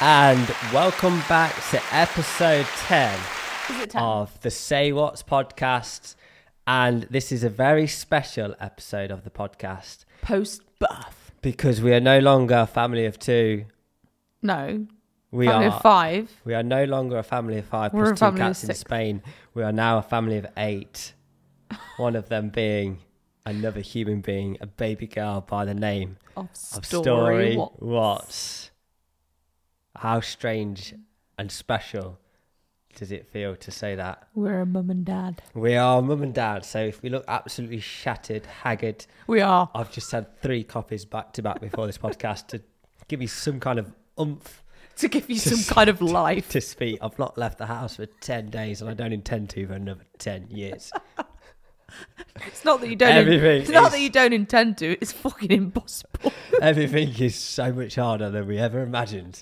and welcome back to episode 10 10? of the Say Watts podcast. And this is a very special episode of the podcast Post birth. because we are no longer a family of two. No. We family are five. we are no longer a family of five We're a two cats in six. Spain. We are now a family of eight. One of them being another human being, a baby girl by the name Of of story. Story Watts. Watts. How strange and special does it feel to say that? We're a mum and dad. We are mum and dad, so if we look absolutely shattered, haggard, We are. I've just had three copies back to back before this podcast to give you some kind of oomph To give you some kind of life. to speak. I've not left the house for 10 days and I don't intend to for another 10 years. It's not that you don't. Everything it's not is- that you don't intend to. It's fucking impossible. Everything is so much harder than we ever imagined.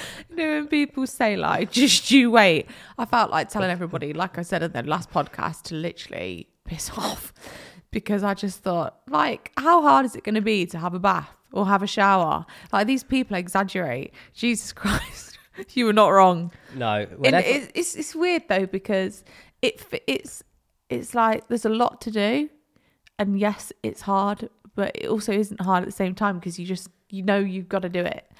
You know, when people say like, "Just you wait," I felt like telling everybody, like I said in the last podcast, to literally piss off because I just thought, like, how hard is it going to be to have a bath or have a shower? Like these people exaggerate. Jesus Christ, you were not wrong. No, And whenever, it, it's it's weird though because it it's it's like there's a lot to do, and yes, it's hard, but it also isn't hard at the same time because you just you know you've got to do it.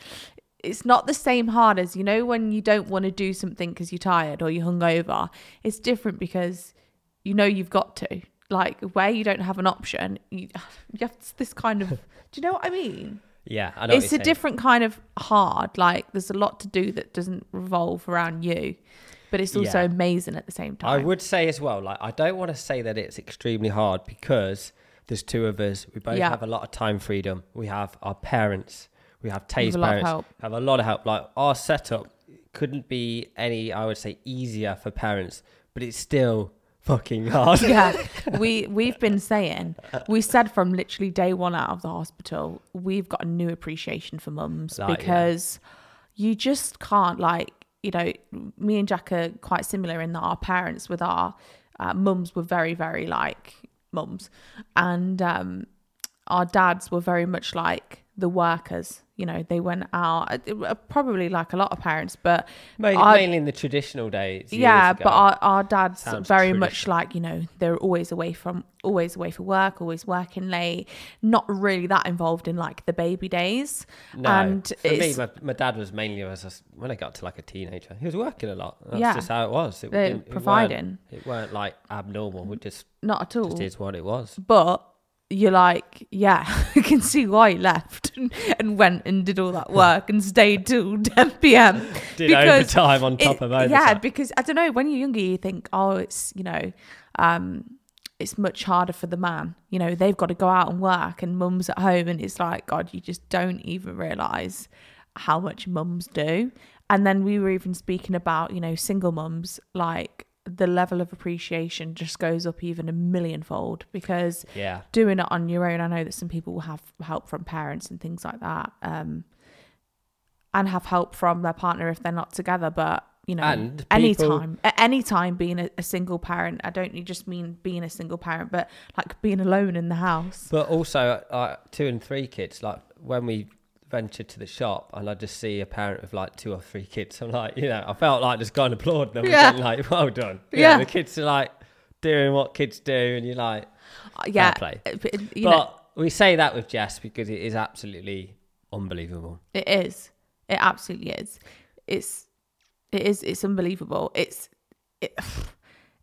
It's not the same hard as you know when you don't want to do something because you're tired or you're hungover. It's different because you know you've got to. Like where you don't have an option, you, you have this kind of. do you know what I mean? yeah, I know what it's a saying. different kind of hard. Like there's a lot to do that doesn't revolve around you, but it's also Yeah. amazing at the same time. I would say as well, like I don't want to say that it's extremely hard because there's two of us. We both Yeah. have a lot of time freedom. We have our parents. We have With Tay's a lot parents. help. Have a lot of help. Like our setup couldn't be any, I would say, easier for parents, but it's still fucking hard. yeah, we we've been saying we said from literally day one out of the hospital, we've got a new appreciation for mums Like, yeah. because you just can't like you know me and Jack are quite similar in that our parents with our uh, mums were very very like mums, and um, our dads were very much like the workers. You know, they went out uh, probably like a lot of parents, but mainly, our- mainly in the traditional days. yeah ago. but our, our dad's Sounds very much like you know they're always away from always away for work always working late not really that involved in like the baby days no, and for me, my, my dad was mainly as a, when I got to like a teenager. He was working a lot. That's Yeah. just how it was. It, They're didn't- it weren't- providing. It weren't like abnormal. It just not at all just is what it was. but you're like yeah i can see why he left and, and went and did all that work and stayed till 10 p.m Did overtime on top it- of overtime. Yeah, because I don't know, when you're younger, you think, oh, it's, you know, um, it's much harder for the man. You know, they've got to go out and work and mum's at home. And it's like, God, you just don't even realize how much mums do. And then we were even speaking about, you know, single mums, like the level of appreciation just goes up even a millionfold because Yeah. doing it on your own. I know that some people will have help from parents and things like that, um, and have help from their partner if they're not together. But you know, And people- anytime, at any time, being a, a single parent, I don't just mean being a single parent, but like being alone in the house. But also, uh, two and three kids, like when we ventured to the shop and I just see a parent with like two or three kids, I'm like, you know, I felt like just going to applaud them Yeah. like, well done. You Yeah. the kids are like doing what kids do and you're like, Uh, yeah, play. uh, but, you but know, we say that with Jess because it is absolutely unbelievable. It is. It absolutely is. It's it is it's unbelievable. It's it,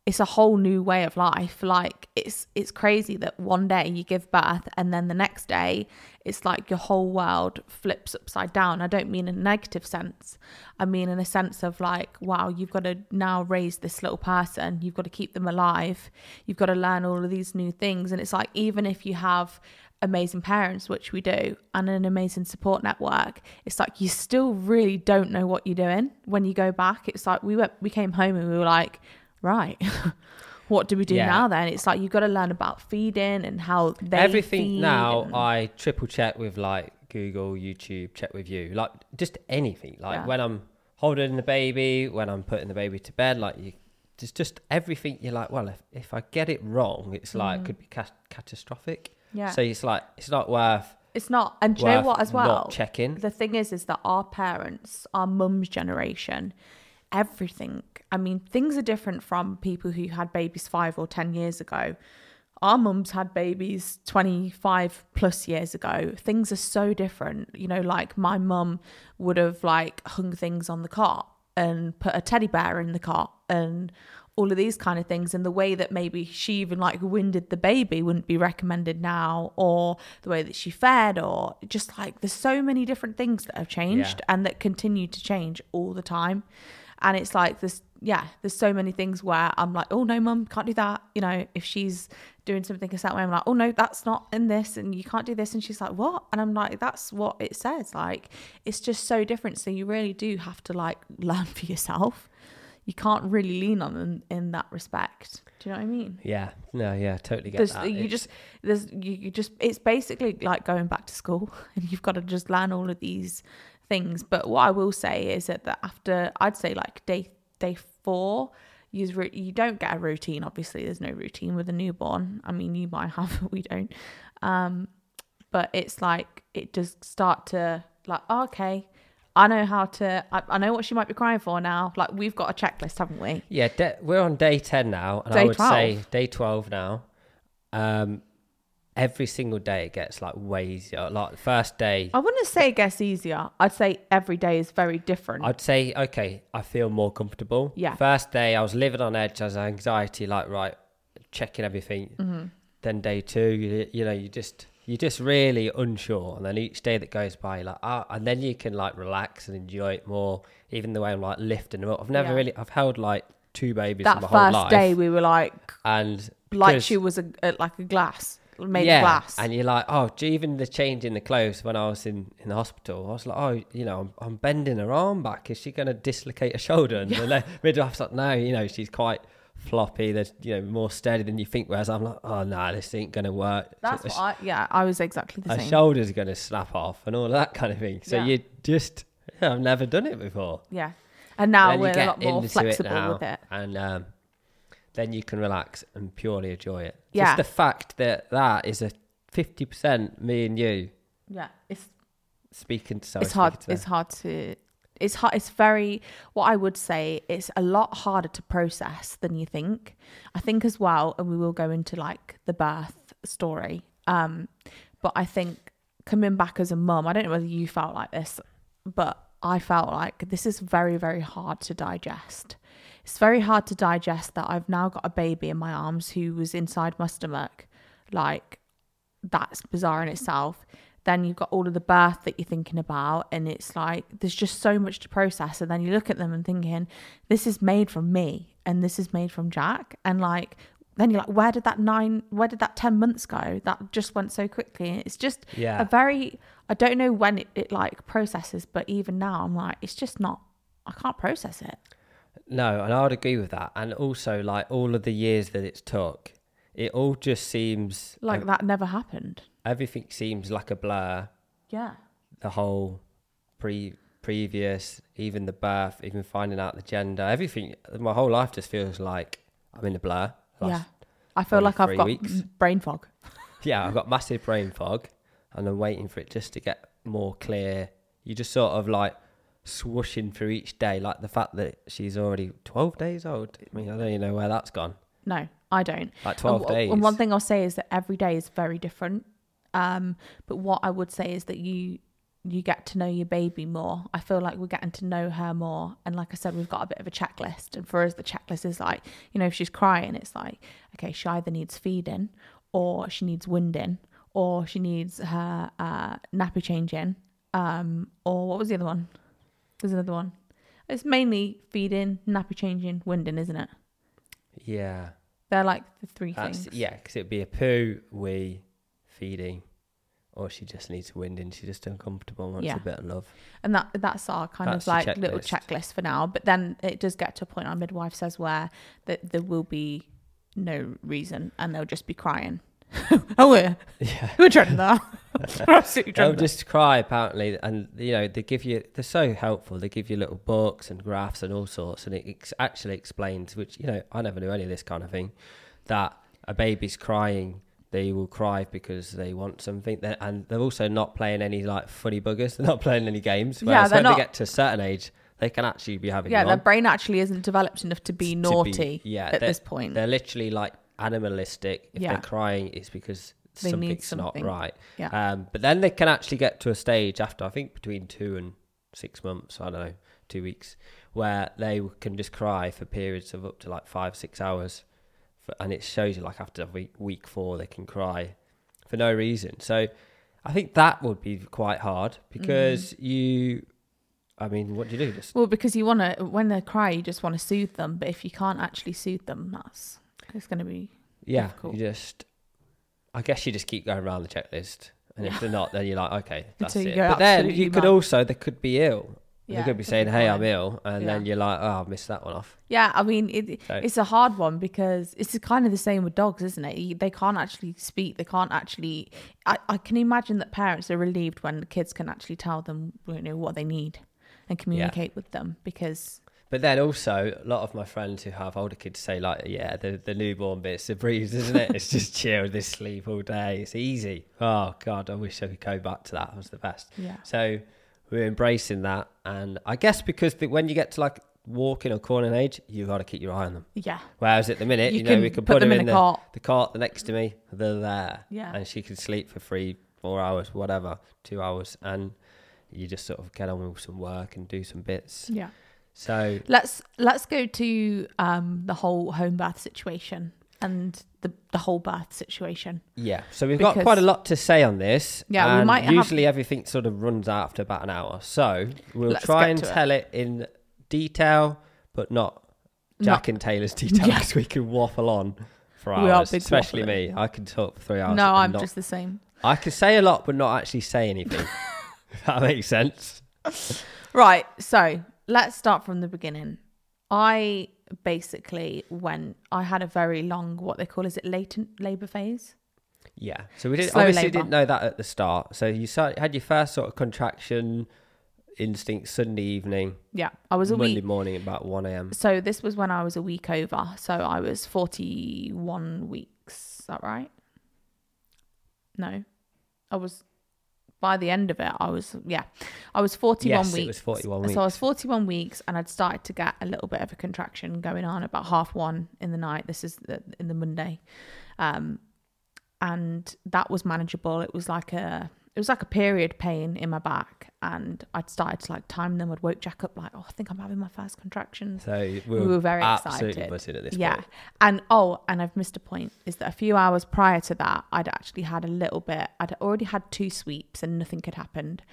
it's a whole new way of life. Like it's it's crazy that one day you give birth and then the next day it's like your whole world flips upside down. I don't mean in a negative sense. I mean in a sense of like, wow, you've got to now raise this little person. You've got to keep them alive. You've got to learn all of these new things. And it's like even if you have amazing parents, which we do, and an amazing support network, it's like you still really don't know what you're doing when you go back. It's like we went, we came home and we were like, right, what do we do Yeah. now? Then it's like you've got to learn about feeding and how they Everything now, and- I triple check with like Google, YouTube, check with you, like just anything. Like Yeah. when I'm holding the baby, when I'm putting the baby to bed, like you, there's just everything. You're like, well, if, if I get it wrong, it's like could be ca- catastrophic. Mm. yeah, So it's like it's not worth It's not. And do you know what as well? checking. The thing is, is that our parents, our mum's generation, everything. I mean, things are different from people who had babies five or ten years ago. Our mums had babies 25 plus years ago. Things are so different. You know, like my mum would have like hung things on the cart and put a teddy bear in the cart and all of these kind of things and the way that maybe she even like winded the baby wouldn't be recommended now or the way that she fed or just like there's so many different things that have changed Yeah. and that continue to change all the time and it's like this yeah there's so many things where i'm like oh no mum can't do that. You know if she's doing something a certain way i'm like oh no that's not in this and you can't do this. And she's like what? And i'm like that's what it says. Like it's just so different. So you really do have to like learn for yourself. You can't really lean on them in that respect. Do you know what i mean? Yeah, no, yeah, totally get there's that. you It's- just there's you, you just it's basically like going back to school and you've got to just learn all of these things. But what i will say is that, that after i'd say like day day four you you don't get a routine obviously there's no routine with a newborn i mean you might have we don't um but it's like it does start to like oh, okay i know how to I, I know what she might be crying for now like we've got a checklist haven't we Yeah, de- we're on day 10 now. And I would 12. say day 12 now. Um, every single day it gets like way easier. Like the first day, i wouldn't say it gets easier i'd say every day is very different I'd say, okay, I feel more comfortable. Yeah. First day, I was living on edge as anxiety, like, right, checking everything. Mm-hmm. Then day two, you, you know, you just, you're just really unsure. And then each day that goes by, you're like, ah, and then you can like relax and enjoy it more. Even the way I'm like lifting them up. I've never Yeah. really, I've held like two babies that in my whole first life. day we were like and like she was a, a like a glass made of glass and you're like, oh, even the change in the clothes when I was in, in the hospital, I was like, oh, you know, I'm, I'm bending her arm back. Is she going to dislocate her shoulder? And the le- midwife's like, no, you know, she's quite floppy. There's, you know, more steady than you think. Whereas I'm like, oh, no, this ain't going to work. that's her, what I, yeah i was exactly the same. her shoulder's going to snap off and all that kind of thing. So Yeah. you just, yeah, I've never done it before. yeah and now you we're a lot more flexible it now, with it and um, then you can relax and purely enjoy it. Yeah. Just the fact that that is a fifty percent me and you yeah it's speaking to someone. it's hard to it's hard to it's hard it's very what i would say it's a lot harder to process than you think i think as well and we will go into like the birth story um but i think coming back as a mum i don't know whether you felt like this but i felt like this is very very hard to digest it's very hard to digest that i've now got a baby in my arms who was inside my stomach like that's bizarre in itself. Then you've got all of the birth that you're thinking about, and it's like there's just so much to process. And then you look at them and thinking, this is made from me, and this is made from Jack. And like, then you're like, where did that nine, where did that 10 months go? That just went so quickly. It's just Yeah. a very, I don't know when it, it like processes, but even now I'm like, it's just not, I can't process it. No, and I would agree with that. And also, like all of the years that it's took, it all just seems Like that never happened. everything seems like a blur. Yeah. The whole pre previous, even the birth, even finding out the gender, everything. My whole life just feels like I'm in a blur. yeah. I feel like I've got weeks. brain fog. yeah, I've got massive brain fog, and I'm waiting for it just to get more clear. You just sort of like swooshing through each day, like the fact that she's already 12 days old. I mean, I don't even know where that's gone. No, I don't. Like 12 and, days. And one thing I'll say is that every day is very different. Um, but what I would say is that you you get to know your baby more. I feel like we're getting to know her more. And like I said, we've got a bit of a checklist. And for us, the checklist is like, you know, if she's crying, it's like, okay, she either needs feeding, or she needs winding, or she needs her uh, nappy changing, um, or what was the other one? There's another one. It's mainly feeding, nappy changing, winding, isn't it? yeah. They're like the three That's, things. yeah, because it'd be a poo, wee, feeding, or she just needs winding. She's just uncomfortable and wants Yeah. a bit of love. And that that's our kind That's of like little checklist. checklist for now. But then it does get to a point our midwife says where that there will be no reason and they'll just be crying. oh we're Yeah. we're dreading that. They'll just cry apparently, and you know they give you. They're so helpful. They give you little books and graphs and all sorts, and it ex- actually explains. Which you know I never knew any of this kind of thing. That a baby's crying, they will cry because they want something, They're, and they're also not playing any like funny buggers. They're not playing any games. Yeah, they're when not- they get to a certain age, they can actually be having Yeah, their brain actually isn't developed enough to be To be- naughty yeah, at this point. They're literally like animalistic. If Yeah. they're crying, it's because They something's something. not right. Yeah. Um, but then they can actually get to a stage after I think between two and six months. I don't know, two weeks, where they can just cry for periods of up to like five, six hours, for, and it shows you like after week week four they can cry for no reason. So I think that would be quite hard because Mm-hmm. you. I mean, what do you do? Just Well, because you want to, when they cry, you just want to soothe them. But if you can't actually soothe them, that's it's going to be Yeah, difficult. you just. I guess you just keep going around the checklist, and if they're not, then you're like, okay, that's it. But then you could also they could be ill. Yeah, they could be saying, "Hey, I'm ill," and then you're like, "Oh, I missed that one off." Yeah, I mean, it, So- it's a hard one because it's kind of the same with dogs, isn't it? They can't actually speak. They can't actually. I, I can imagine that parents are relieved when the kids can actually tell them, you know, what they need and communicate with them because But then also, a lot of my friends who have older kids say, like, "Yeah, the the newborn bit's a breeze, isn't it? It's just chill, this sleep all day. It's easy." Oh God, I wish I could go back to that. That was the best. yeah, So we're embracing that, and I guess because the, when you get to like walking or crawling age, you've got to keep your eye on them. yeah. Whereas at the minute, You you, know, we can put put, them in in, the, cart. the cart next to me. They're there, Yeah. and she can sleep for three, four hours, whatever, two hours, and you just sort of get on with some work and do some bits. Yeah. So Let's let's go to um the whole home birth situation and the the whole birth situation. yeah, so we've got quite a lot to say on this. Yeah, we might have- usually everything sort of runs out after about an hour. So we'll Let's try and to it. tell it. in detail, but not Not- Jack and Taylor's detail Yeah. we can waffle on for hours. Especially waffling. me, I can talk for three hours. no, I'm not- just the same. I can say a lot, but not actually say anything. if that makes sense. Right. So let's start from the beginning. I basically went. I had a very long, what they call is it latent labor phase. Yeah. So we didn't Slow obviously labour. didn't know that at the start. So you start, had your first sort of contraction instinct Sunday evening, Yeah, I was a Monday week. morning about one a.m. So this was when I was a week over. So I was forty-one weeks. Is that right? No, I was. By the end of it, I was yeah, I was forty-one Yes, weeks. it was forty-one weeks. So I was 41 weeks and I'd started to get a little bit of a contraction going on about half one in the night. This is the, in the Monday. Um, and that was manageable. It was like a, it was like a period pain in my back. And I'd started to like time them. I'd woke Jack up like, oh, I think I'm having my first contractions. so we We were, were very absolutely excited. buzzing at this Yeah. point. And oh, and I've missed a point is that a few hours prior to that, I'd actually had a little bit, I'd already had two sweeps and nothing had happened.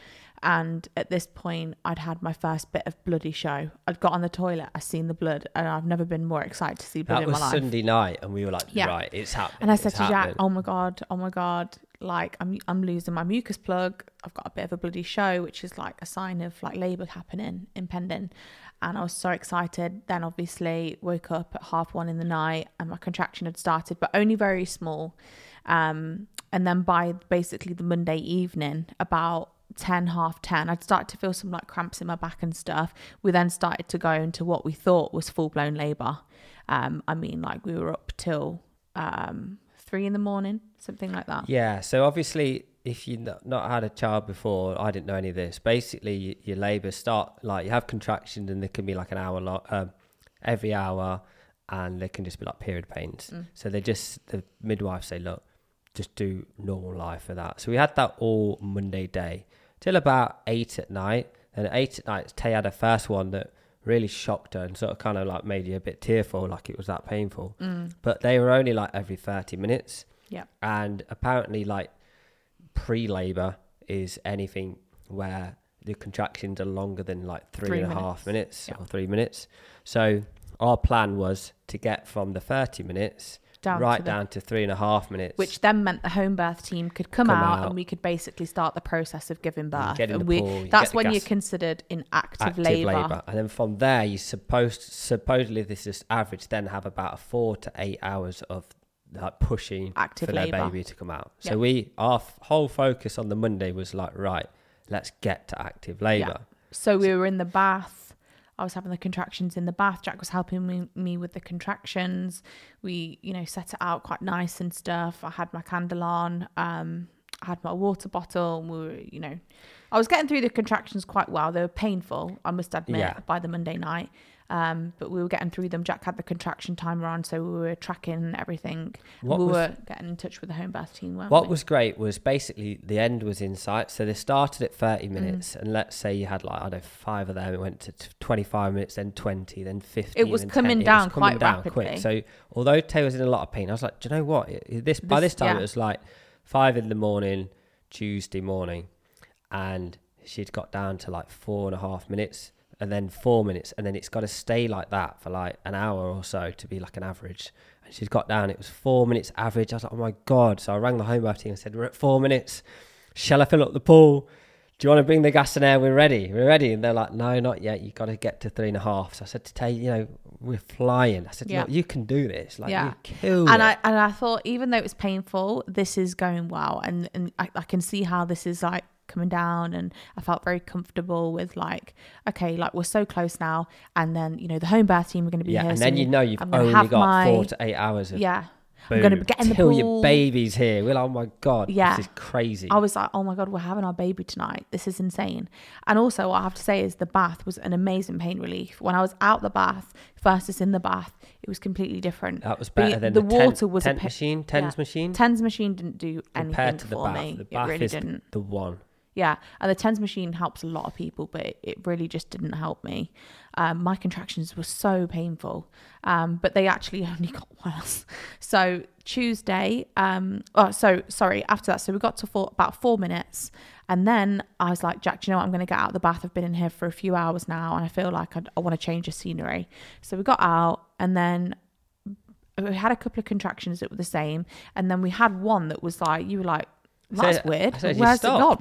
And at this point, I'd had my first bit of bloody show. I'd got on the toilet, I seen the blood, and I've never been more excited to see blood That in my life. Sunday night, and we were like, Yeah. right, it's happening. And I said to Jack, "Oh my god, oh my god, like I'm I'm losing my mucus plug. I've got a bit of a bloody show, which is like a sign of like labour happening, impending." And I was so excited. Then obviously woke up at half one in the night, and my contraction had started, but only very small. Um, and then by basically the Monday evening, about 10 half 10 i'd started to feel some like cramps in my back and stuff we then started to go into what we thought was full-blown labor um i mean like we were up till um three in the morning something like that Yeah, so obviously, if you've not, not had a child before, I didn't know any of this. Basically, y- your labour start like you have contractions, and they can be like an hour long, um, every hour, and they can just be like period pains. Mm. So they just the midwife say, look, just do normal life for that. So we had that all Monday day till about eight at night. And at eight at night, Tay had her first one that really shocked her and sort of kind of like made you a bit tearful, like it was that painful. Mm. But they were only like every thirty minutes yeah and apparently like pre-labor is anything where the contractions are longer than like three Three and a half minutes. minutes Yeah. or three minutes so our plan was to get from the 30 minutes down right to the, down to three and a half minutes which then meant the home birth team could come, Come out, out. and we could basically start the process of giving birth and we pool, that's when you're considered in active, active labor, labor. and then from there you supposed supposedly this is average then have about four to eight hours of like pushing active for their baby to come out. So Yeah. we our f- whole focus on the Monday was like right, let's get to active labor. So we were in the bath. I was having the contractions in the bath. Jack was helping me, me with the contractions. We, you know, set it out quite nice and stuff. I had my candle on. Um, I had my water bottle. And we were, you know, I was getting through the contractions quite well. They were painful, I must admit, Yeah. by the Monday night. Um, but we were getting through them. Jack had the contraction timer on, so we were tracking everything. What we was- were getting in touch with the home birth team, What we? was great was basically the end was in sight. So they started at 30 Mm. minutes, and let's say you had like, I don't know, five of them. It went to 25 minutes, then 20, then 50. It was coming 10. down coming quite down rapidly. quick. So although Tay was in a lot of pain, I was like, do you know what? This, by This- this time, yeah. it was like five in the morning, Tuesday morning, and she'd got down to like four and a half minutes. And then four minutes, and then it's got to stay like that for like an hour or so to be like an average. And she's got down, it was four minutes average. I was like, oh my God. So I rang the home birth team and said, we're at four minutes. Shall I fill up the pool? Do you want to bring the gas and air? We're ready. We're ready. And they're like, no, not yet. You've got to get to three and a half. So I said to Tay, you know, we're flying. I said, Yeah. you can do this. Like, Yeah. you killed and it. I and I thought even though it was painful, this is going well, and and I, I can see how this is like coming down, and I felt very comfortable with like okay, like we're so close now, and then you know the home birth team are going to be yeah. here, And so then you know you've only got my- four to eight hours of yeah, boom, I'm gonna get in the till pool. your baby's here. We're like, oh my God. Yeah. This is crazy. I was like, oh my god, we're having our baby tonight. This is insane. And also, what I have to say is the bath was an amazing pain relief. When I was out the bath versus in the bath, it was completely different. that was The- better than the the, water was a tent pa- machine, tens yeah. machine. Tens machine didn't do anything compared to the for bath. me. The it bath really is didn't. the one. Yeah, and the tens machine helps a lot of people, but it, really just didn't help me. Um, my contractions were so painful, um, but they actually only got worse. So Tuesday, um, oh, so sorry. After that, so we got to four, about four minutes, and then I was like, Jack, do you know what? I'm going to get out of the bath. I've been in here for a few hours now, and I feel like I'd, I want to change the scenery. So we got out, and then we had a couple of contractions that were the same, and then we had one that was like, you were like, that's said- weird. You Where's it gone?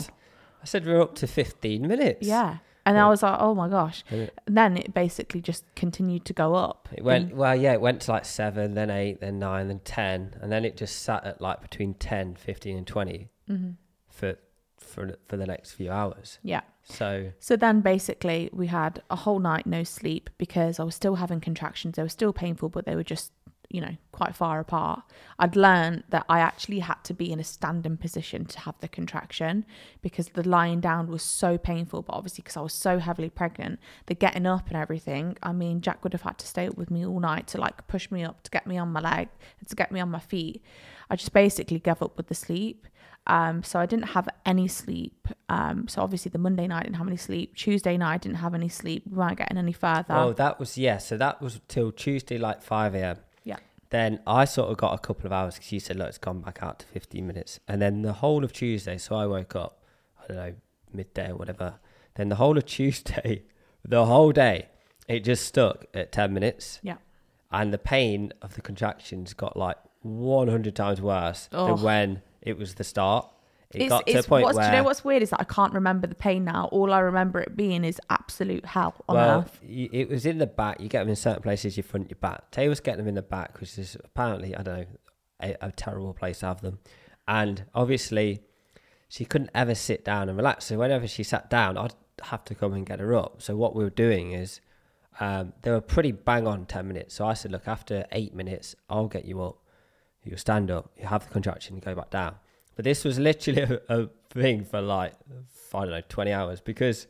I said we're up to 15 minutes. Yeah. And Yeah. I was like, oh my gosh. And then it basically just continued to go up. It went well, yeah. It went to like seven, then eight, then nine, then ten, and then it just sat at like between 10, 15 and twenty hmm for for for the next few hours. Yeah. So So then basically we had a whole night no sleep because I was still having contractions. They were still painful, but they were just, you know, quite far apart. I'd learned that I actually had to be in a standing position to have the contraction because the lying down was so painful. But obviously, because I was so heavily pregnant, the getting up and everything, I mean, Jack would have had to stay up with me all night to like push me up, to get me on my leg, and to get me on my feet. I just basically gave up with the sleep. Um, so I didn't have any sleep. Um, so obviously the Monday night I didn't have any sleep. Tuesday night I didn't have any sleep. We weren't getting any further. oh, that was yeah. So that was till Tuesday, like five a.m. Then I sort of got a couple of hours because you said, look, it's gone back out to 15 minutes. And then the whole of Tuesday, so I woke up, I don't know, midday or whatever. Then the whole of Tuesday, the whole day, it just stuck at 10 minutes. Yeah. And the pain of the contractions got like 100 times worse Oh. than when it was the start. It it's, got to a point what's, where. do you know what's weird is that I can't remember the pain now. All I remember it being is absolute hell on well, earth. it was in the back. You get them in certain places, your front, your back. Tay was getting them in the back, which is apparently, I don't know, a, a terrible place to have them. And obviously, she couldn't ever sit down and relax. So whenever she sat down, I'd have to come and get her up. So what we were doing is, um, they were pretty bang on 10 minutes. So I said, look, after eight minutes, I'll get you up. You'll stand up, you have the contraction, you go back down. But this was literally a, a thing for like, I don't know, 20 hours because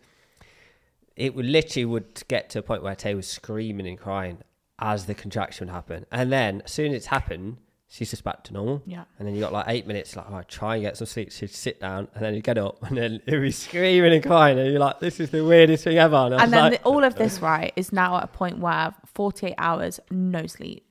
it would literally would get to a point where Tay was screaming and crying as the contraction would happen. And then as soon as it's happened, she's just back to normal. Yeah. And then you got like eight minutes, like, oh, try and get some sleep. She'd sit down and then you get up and then it be screaming and crying. And you're like, this is the weirdest thing ever. And, And then like, the, all of this, right, is now at a point where 48 hours, no sleep.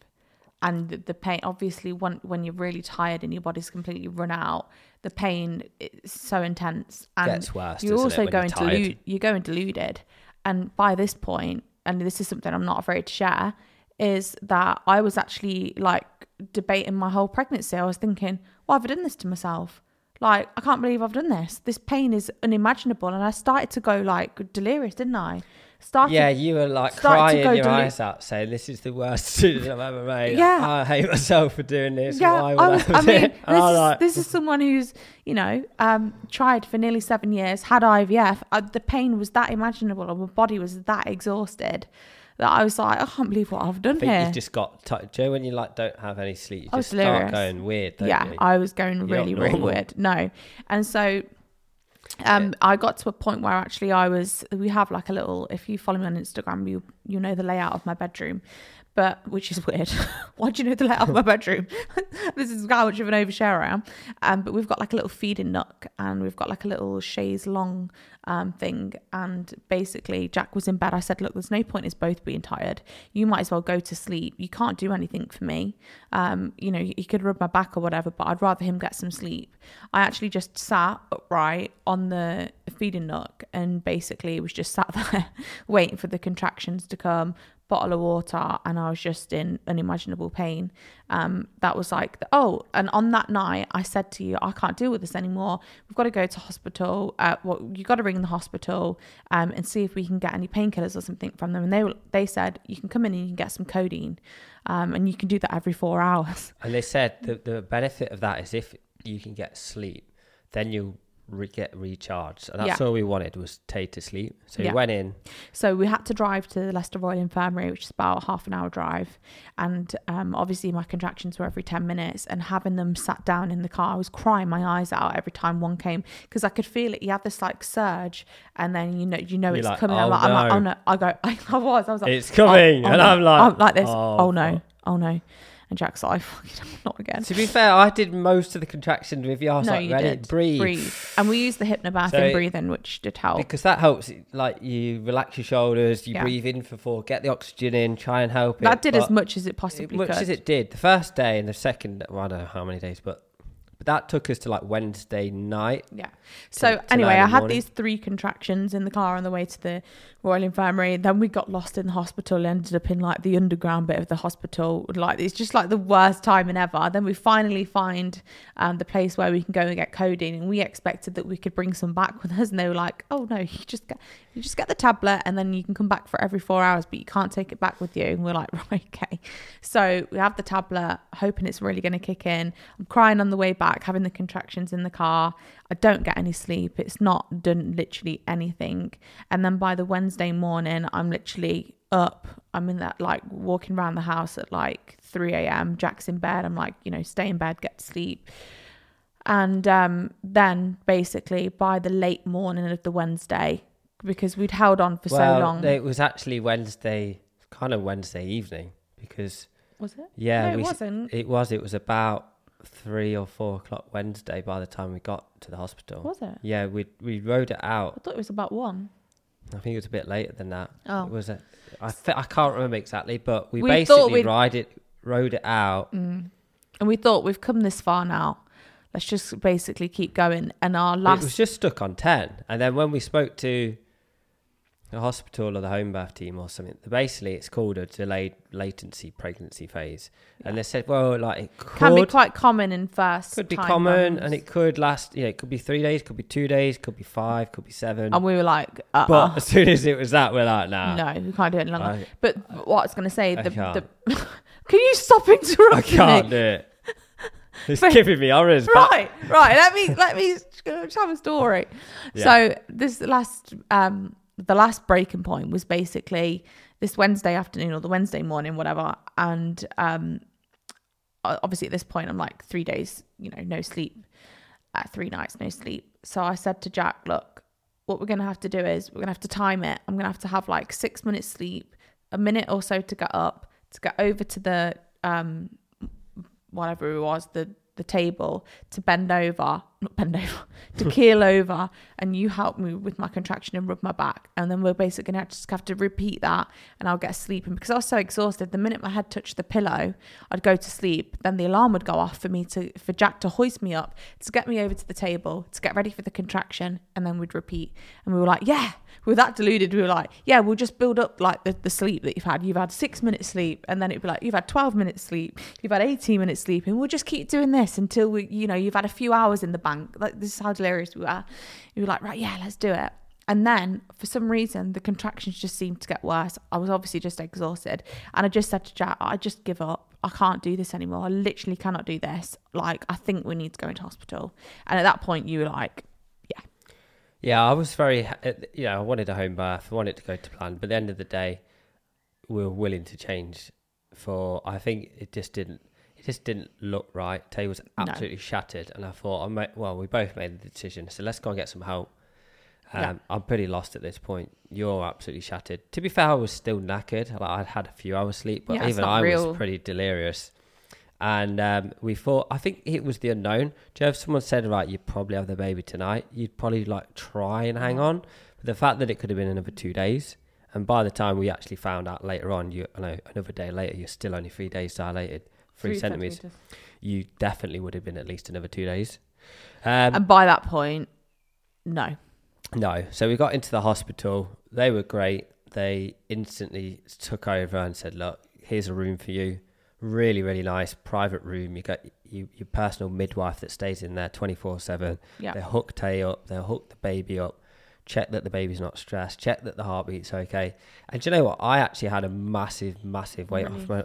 And the, the pain, obviously, when, when you're really tired and your body's completely run out, the pain is so intense. And Gets worse, You're doesn't it, also when you're going. You're going deluded. And by this point, and this is something I'm not afraid to share, is that I was actually like debating my whole pregnancy. I was thinking, why have I done this to myself? Like, I can't believe I've done this. This pain is unimaginable. And I started to go like delirious, didn't I? Started Yeah, you were like crying your delu- eyes out, saying, "This is the worst decision I've ever made. Yeah. I hate myself for doing this. Yeah, Why would I, was, have I mean, this I is, like, this is someone who's, you know, um, tried for nearly seven years, had IVF. Uh, the pain was that imaginable, and my body was that exhausted that I was like, I can't believe what I've done I think here. You've just got. T- Joe, when you like don't have any sleep, you I was just start going weird. Don't yeah, you? I was going You're really, really weird. No, and so. Um, I got to a point where actually I was. We have like a little. If you follow me on Instagram, you you know the layout of my bedroom, but which is weird. Why do you know the layout of my bedroom? this is how much of an overshare I am. Um, but we've got like a little feeding nook, and we've got like a little chaise longue um thing. And basically, Jack was in bed. I said, "Look, there's no point in us both being tired. You might as well go to sleep. You can't do anything for me. Um, you know, he could rub my back or whatever, but I'd rather him get some sleep." I actually just sat upright on the feeding nook and basically was just sat there waiting for the contractions to come bottle of water and i was just in unimaginable pain. Um that was like the, oh and on that night i said to you i can't deal with this anymore. We've got to go to hospital uh well you've got to ring the hospital um and see if we can get any painkillers or something from them. And they they said you can come in and you can get some codeine um and you can do that every four hours. And they said the the benefit of that is if you can get sleep, then you'll re- get recharged. And that's Yeah. all we wanted was Tay to sleep. So Yeah. we went in. So we had to drive to the Leicester Royal Infirmary, which is about half an hour drive. And um, obviously, my contractions were every 10 minutes. And having them sat down in the car, I was crying my eyes out every time one came because I could feel it. You have this like surge, and then you know, you know You're it's like, coming. "Oh, I'm, like, I'm like, oh no. I go, I, was, I was like, It's coming, oh, and no. I'm like, I'm like this. "Oh, Oh, no, oh no. And Jack's like, fucking not again. To be fair, I did most of the contractions with you. I was no, like, you ready, did. breathe. And we used the hypnobirth So- and breathing, which did help. Because that helps, like you relax your shoulders, you Yeah. breathe in for four, get the oxygen in, try and help it. that did as much as it possibly much could. as it did. The first day and the second, well, I don't know how many days, but but that took us to like Wednesday night. Yeah. So to anyway, nine I had morning. these three contractions in the car on the way to the Royal Infirmary. Then we got lost in the hospital. Ended up in like the underground bit of the hospital. Like it's just like the worst timing ever. Then we finally find um, the place where we can go and get codeine. And we expected that we could bring some back with us, and they were like, "Oh no, you just get you just get the tablet, and then you can come back for every four hours, but you can't take it back with you." And we're like, "Right, okay." So we have the tablet, hoping it's really going to kick in. I'm crying on the way back, having the contractions in the car. I don't get any sleep. It's not done literally anything. And then by the Wednesday morning, I'm literally up. I'm in that like walking around the house at like 3 a.m. Jack's in bed. I'm like, you know, stay in bed, get to sleep. And um, then basically by the late morning of the Wednesday, because we'd held on for well, so long. it was actually Wednesday, kind of Wednesday evening, because was it? yeah, no, it we, wasn't. it was. It was about three or four o'clock Wednesday by the time we got to the hospital. Was it? Yeah, we we rode it out. I thought it was about one. I think it was a bit later than that. Oh. It was a, I th- I can't remember exactly, but we, We basically ride it, rode it out. Mm. And we thought we've come this far now. Let's just basically keep going. And our last, It was just stuck on ten, and then when we spoke to the hospital or the home birth team or something, basically it's called a delayed latency pregnancy phase, and they said, well, like it could can be quite common in first. could be common, and it could last. You know, it could be three days, could be two days, could be five, could be seven. and we were like, uh, but as soon as it was that, we're like, nah. no, we can't do it any longer. I, But what I was going to say, I the, the can you stop interrupting I can't me? do it. It's But- giving me horrors. Right, right. Let me let me tell a story. Yeah. So this last um the last breaking point was basically this Wednesday afternoon or the Wednesday morning, whatever. And um obviously at this point I'm like three days, you know, no sleep, uh, three nights no sleep. So I said to Jack, look, what we're gonna have to do is we're gonna have to time it. I'm gonna have to have like six minutes sleep, a minute or so to get up, to get over to the um whatever it was, the the table, to bend over, not bend over, to keel over, and you help me with my contraction and rub my back, and then we're basically gonna just have to repeat that, and I'll get sleeping because I was so exhausted. The minute my head touched the pillow, I'd go to sleep. Then the alarm would go off for me to for Jack to hoist me up to get me over to the table to get ready for the contraction, and then we'd repeat. And we were like, yeah, we were that deluded. We were like, yeah, we'll just build up like the, the sleep that you've had. You've had six minutes sleep, and then it'd be like you've had twelve minutes sleep, you've had eighteen minutes sleep, and we'll just keep doing this until we, you know, you've had a few hours in the bank. Like this is how delirious we were. We were like, right, yeah, let's do it. And then for some reason, the contractions just seemed to get worse. I was obviously just exhausted. And I just said to Jack, I just give up. I can't do this anymore. I literally cannot do this. Like, I think we need to go into hospital. And at that point, you were like, yeah. Yeah, I was very, uh, you know, I wanted a home birth, I wanted to go to plan, but at the end of the day, we were willing to change. For I think it just didn't, it just didn't look right. Tay was No. absolutely shattered, and I thought, I might, well, we both made the decision, so let's go and get some help. Um, Yeah. I'm pretty lost at this point. You're absolutely shattered. To be fair, I was still knackered. Like I'd had a few hours sleep, but Yeah, even I real. was pretty delirious. And um, we thought, I think it was the unknown. Do you know if someone said, right, you probably have the baby tonight, you'd probably like try and hang on. But the fact that it could have been another two days, and by the time we actually found out later on, you know another day later, you're still only three days dilated, three, centimeters. You definitely would have been at least another two days. Um, And by that point, no. no. So we got into the hospital. They were great. They instantly took over and said, "Look, here's a room for you. Really, really nice private room. You got you, your personal midwife that stays in there twenty four seven. Yeah. They hook Tay up. They hook the baby up. Check that the baby's not stressed. Check that the heartbeat's okay. And do you know what? I actually had a massive, massive weight off my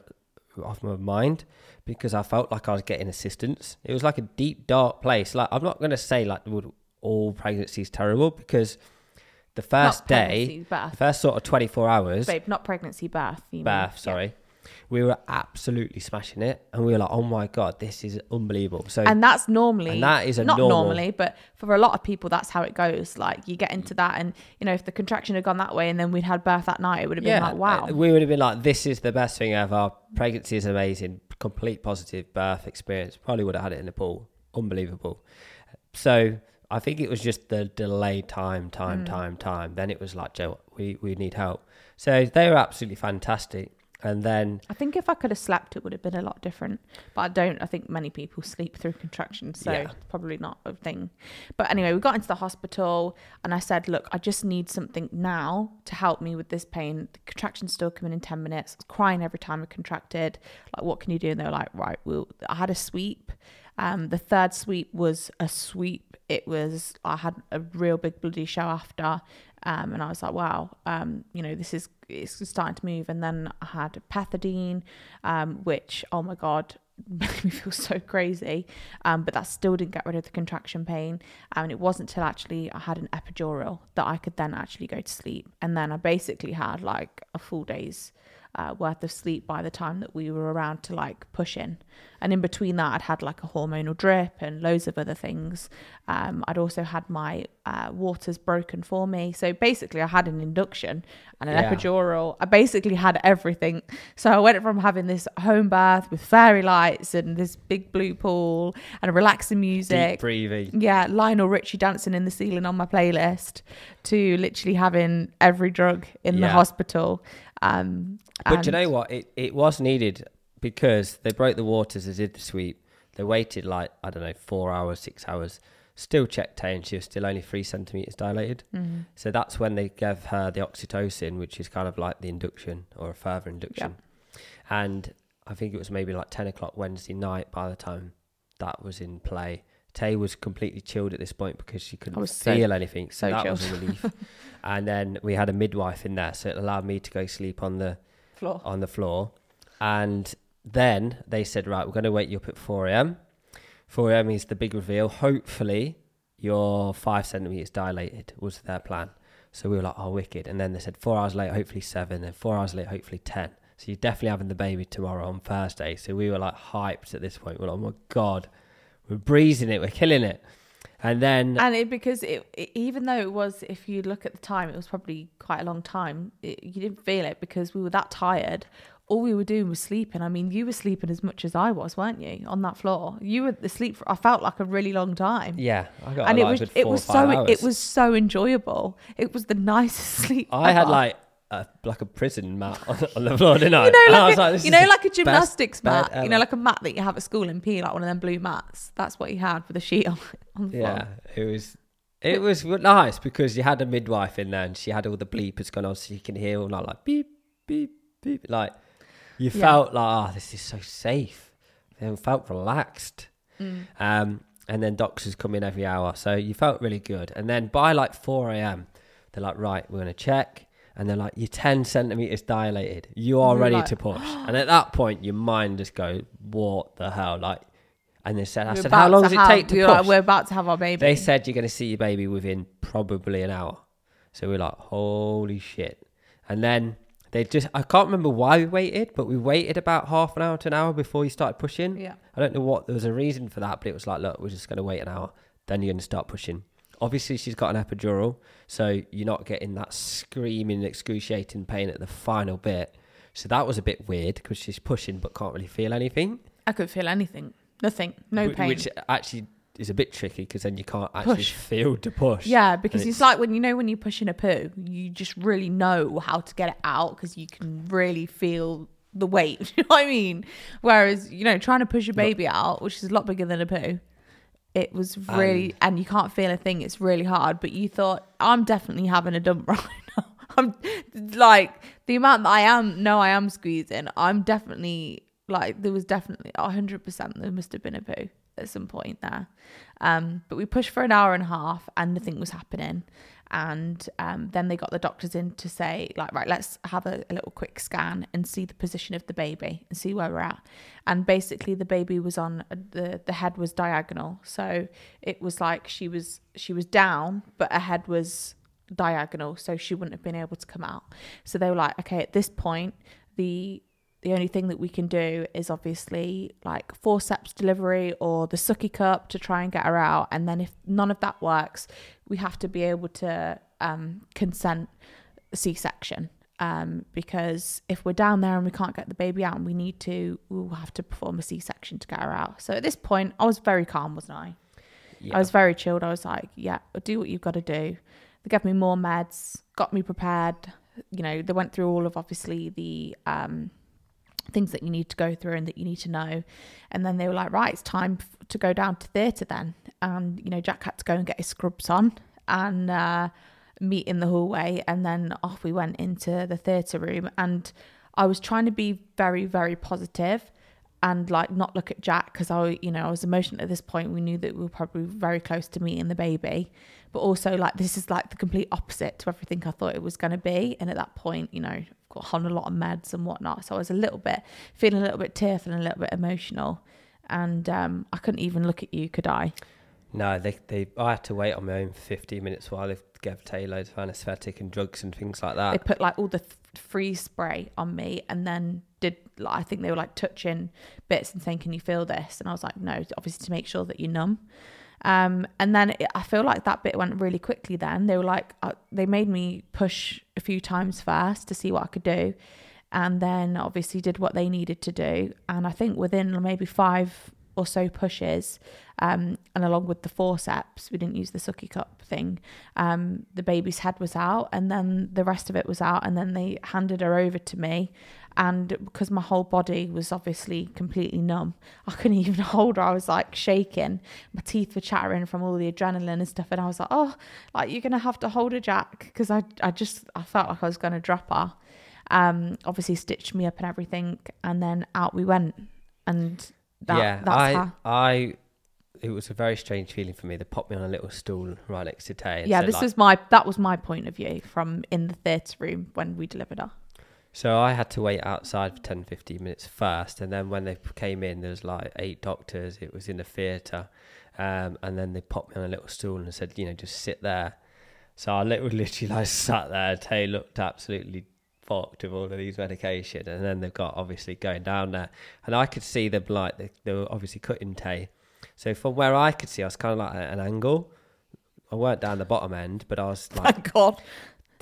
off my mind because I felt like I was getting assistance. It was like a deep, dark place. Like I'm not going to say like would all pregnancy is terrible because the first day, pregnancy, the first sort of 24 hours, Babe, not pregnancy, birth. you mean. birth, Yeah. We were absolutely smashing it, and we were like, oh my god, this is unbelievable. So And that's normally And that is not normal- normally, but for a lot of people, that's how it goes. Like you get into that, and you know, if the contraction had gone that way, and then we'd had birth that night, it would have been like, wow. We would have been like, this is the best thing ever. Pregnancy is amazing. Complete positive birth experience. Probably would have had it in the pool. Unbelievable. So I think it was just the delayed time, time, Mm. time, time. Then it was like, Joe, we, we need help. So they were absolutely fantastic. And then, I think if I could have slept, it would have been a lot different. But I don't. I think many people sleep through contractions, so Yeah. it's probably not a thing. But anyway, we got into the hospital, and I said, "Look, I just need something now to help me with this pain. The contractions still coming in ten minutes. I was crying every time I contracted. Like, what can you do?" And they were like, "Right, well, I had a sweep. Um, the third sweep was a sweep. It was I had a real big bloody show after." Um, and I was like, wow, um, you know, this is it's starting to move. And then I had pethidine, um, which, oh my God, made me feel so crazy. Um, but that still didn't get rid of the contraction pain. Um, and it wasn't till actually I had an epidural that I could then actually go to sleep. And then I basically had like a full day's uh, worth of sleep by the time that we were around to like push in. And in between that, I'd had like a hormonal drip and loads of other things. Um, I'd also had my uh, waters broken for me. So basically, I had an induction and an Yeah. epidural. I basically had everything. So I went from having this home bath with fairy lights and this big blue pool and relaxing deep music. breathing. Yeah, Lionel Richie dancing in the ceiling on my playlist to literally having every drug in the hospital. Um, But you know what? It, it was needed because they broke the waters, they did the sweep. They waited like, I don't know, four hours, six hours. Still checked her and she was still only three centimetres dilated. Mhm. So that's when they gave her the oxytocin, which is kind of like the induction or a further induction. And I think it was maybe like 10 o'clock Wednesday night by the time that was in play. Tay was completely chilled at this point because she couldn't was so- feel anything. So, so that was a relief. and then we had a midwife in there. So it allowed me to go sleep on the floor. on the floor. And then they said, right, we're going to wake you up at 4 a.m. 4 a.m. is the big reveal. Hopefully, you're five centimeters dilated, was their plan. So we were like, oh, wicked. And then they said, four hours later, hopefully seven. And four hours later, hopefully 10. So you're definitely having the baby tomorrow on Thursday. So we were like hyped at this point. We're like, oh my God, we're breezing it, we're killing it. And then, And it because it, it even though it was if you look at the time it was probably quite a long time it, you didn't feel it because we were that tired. All we were doing was sleeping. I mean you were sleeping as much as i was weren't you on that floor? You were asleep for i felt like a really long time. Yeah, I got and a it was it was so hours. it was so enjoyable. It was the nicest sleep I had like a, like a prison mat on, on the floor, didn't I? you know, And like, was a, this you know, like a gymnastics mat. You know, like a mat that you have at school in P, like one of them blue mats. That's what he had with a sheet on, on the floor. Yeah, it was it was nice because you had a midwife in there and she had all the bleepers going on so you can hear all that like beep beep beep like you Yeah. felt like oh this is so safe. You felt relaxed. Mm. Um, and then doctors come in every hour, so you felt really good. And then by like four a.m., They're like, right, we're gonna check, and they're like, you're ten centimeters dilated. You are ready like, to push. and at that point, your mind just goes, what the hell? Like, and they said, I said, how long does it have- take to push? like, we're about to have our baby. They said you're going to see your baby within probably an hour. So we're like, holy shit. And then they just, I can't remember why we waited, but we waited about half an hour to an hour before you started pushing. yeah. I don't know what, there was a reason for that, but it was like, look, we're just going to wait an hour. Then you're going to start pushing. Obviously, she's got an epidural. So you're not getting that screaming, excruciating pain at the final bit. So that was a bit weird because she's pushing but can't really feel anything. I couldn't feel anything. Nothing. No Wh- pain. Which actually is a bit tricky because then you can't actually Push. feel to push. Yeah, because it's, it's- like when you know when you're pushing a poo, you just really know how to get it out because you can really feel the weight. you know what I mean? Whereas you know trying to push a baby out, which is a lot bigger than a poo, it was really and, you can't feel a thing. It's really hard. But you thought I'm definitely having a dump right now. I'm like the amount that I am. No, I am squeezing. I'm definitely like there was definitely hundred percent. There must have been a poo at some point there. Um, but we pushed for an hour and a half and nothing was happening. And um, then they got the doctors in to say, like, right, let's have a, a little quick scan and see the position of the baby and see where we're at. And basically, the baby was on the the head was diagonal, so it was like she was she was down, but her head was diagonal, so she wouldn't have been able to come out. So they were like, okay, at this point, the the only thing that we can do is obviously like forceps delivery or the sucky cup to try and get her out. And then if none of that works, we have to be able to um, consent C section. Um, because if we're down there and we can't get the baby out and we need to, we'll have to perform a C section to get her out. So at this point, I was very calm, wasn't I? Yeah. I was very chilled. I was like, yeah, do what you've got to do. They gave me more meds, got me prepared. You know, they went through all of obviously the um, things that you need to go through and that you need to know. And then they were like, right, it's time to go down to theatre then. And, you know, Jack had to go and get his scrubs on and uh, meet in the hallway. And then off we went into the theatre room. And I was trying to be very, very positive and like not look at Jack because I, you know, I was emotional at this point. We knew that we were probably very close to meeting the baby, but also like this is like the complete opposite to everything I thought it was going to be. And at that point, you know, got on a lot of meds and whatnot, so I was a little bit feeling a little bit tearful and a little bit emotional. And um, I couldn't even look at you, could I? No, they, they I had to wait on my own for 15 minutes while they gave Tay loads of anaesthetic and drugs and things like that. They put like all the th- freeze spray on me and then did like, I think they were like touching bits and saying, "Can you feel this?" And I was like, "No," obviously to make sure that you're numb. Um, and then it, I feel like that bit went really quickly. Then they were like, uh, they made me push a few times first to see what I could do, and then obviously did what they needed to do. And I think within maybe five or so pushes, um, and along with the forceps, we didn't use the sucky cup thing. Um, the baby's head was out, and then the rest of it was out, and then they handed her over to me. And because my whole body was obviously completely numb, I couldn't even hold her. I was like shaking. My teeth were chattering from all the adrenaline and stuff. And I was like, oh, like you're gonna have to hold her, Jack, because I, I just, I felt like I was gonna drop her. Um, obviously stitched me up and everything, and then out we went. And that, yeah, that's I, how. I, it was a very strange feeling for me. They popped me on a little stool right next to Tay. Yeah, this like- was my that was my point of view from in the theatre room when we delivered her. So I had to wait outside for 10, 15 minutes first. And then when they came in, there was like eight doctors. It was in a theatre. Um, and then they popped me on a little stool and said, you know, just sit there. So I literally, literally like sat there. Tay looked absolutely fucked with all of these medication. And then they've got obviously going down there. And I could see them like, they, they were obviously cutting Tay. So from where I could see, I was kind of like at an angle. I weren't down the bottom end, but I was like, Thank God.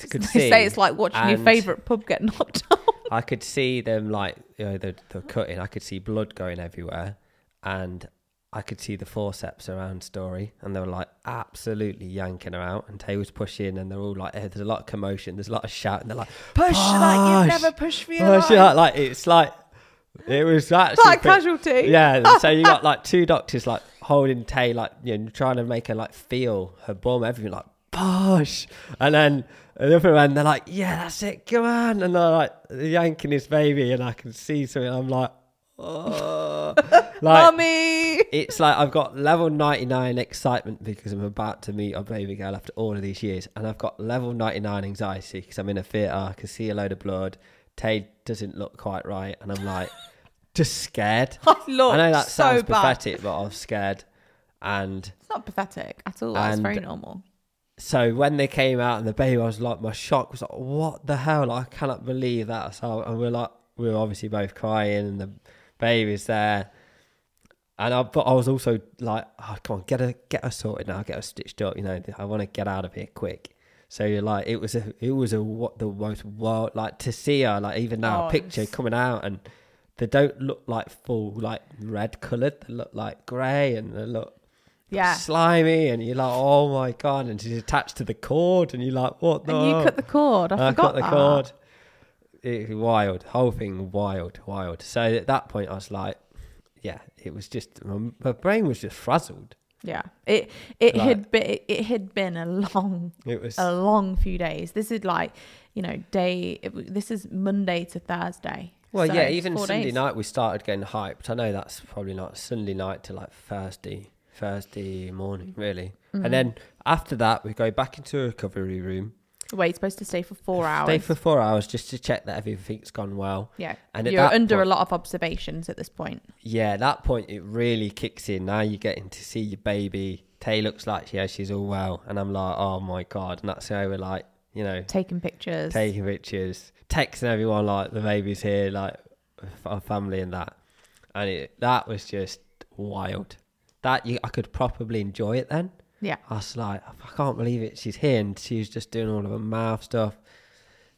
Could they see. say it's like watching your favourite pub get knocked out. I could see them like you know the the cutting. I could see blood going everywhere, and I could see the forceps around Story, and they were like absolutely yanking her out. And Tay was pushing, and they're all like, eh, "There's a lot of commotion. There's a lot of shouting." They're like, Push like you've never pushed for your "Oh life. Like it's like it was actually Like pretty- casualty. Yeah, so you got like two doctors like holding Tay, like you know, trying to make her like feel her bum, everything like push, and then the other end they're like, yeah, that's it, come on, and they're like yanking his baby, and I can see something. I'm like, oh, like Mummy. it's like I've got level 99 excitement because I'm about to meet a baby girl after all of these years, and I've got level 99 anxiety because I'm in a theatre, I can see a load of blood. Tay doesn't look quite right, and I'm like just scared. I look I know that so sounds bad. pathetic, but I'm scared. And It's not pathetic at all. It's very normal. So when they came out and the baby, I was like, my shock was like, what the hell? Like, I cannot believe that. So, and we're like, we were obviously both crying, and the baby's there. And I, but I was also like, oh, come on, get her, get her sorted now, get her stitched up. You know, I want to get out of here quick. So you're like, it was a, it was a what the most wild, like to see her, like even now, Oh, a picture it's- coming out, and they don't look like full like red coloured. They look like grey, and they look Yeah. slimy, and you're like, oh my god, and she's attached to the cord, and you're like, what the? And you cut the cord. I, I forgot cut the that. cord. It, wild, whole thing wild, wild. So at that point, I was like, yeah, it was just my, my brain was just frazzled. Yeah. It it Like- had been it, it had been a long It was a long few days. This is like you know day. It, this is Monday to Thursday. well, So yeah. Even Sunday days. night, we started getting hyped. I know that's probably not Sunday night to like Thursday, Thursday morning, really. Mm-hmm. And then after that, we go back into a recovery room, Where you're supposed to stay for four hours. stay for four hours just to check that everything's gone well. yeah. And you're under point- a lot of observations at this point. yeah, at that point it really kicks in. Now you're getting to see your baby. Tay looks like yeah, she's all well, and I'm like, oh my god, and that's how we're like, you know, Taking pictures. taking pictures, texting everyone like the baby's here, like our family and that, and it that was just wild. That you, I could probably enjoy it then. yeah. I was like, I can't believe it. She's here, and she was just doing all of her mouth stuff.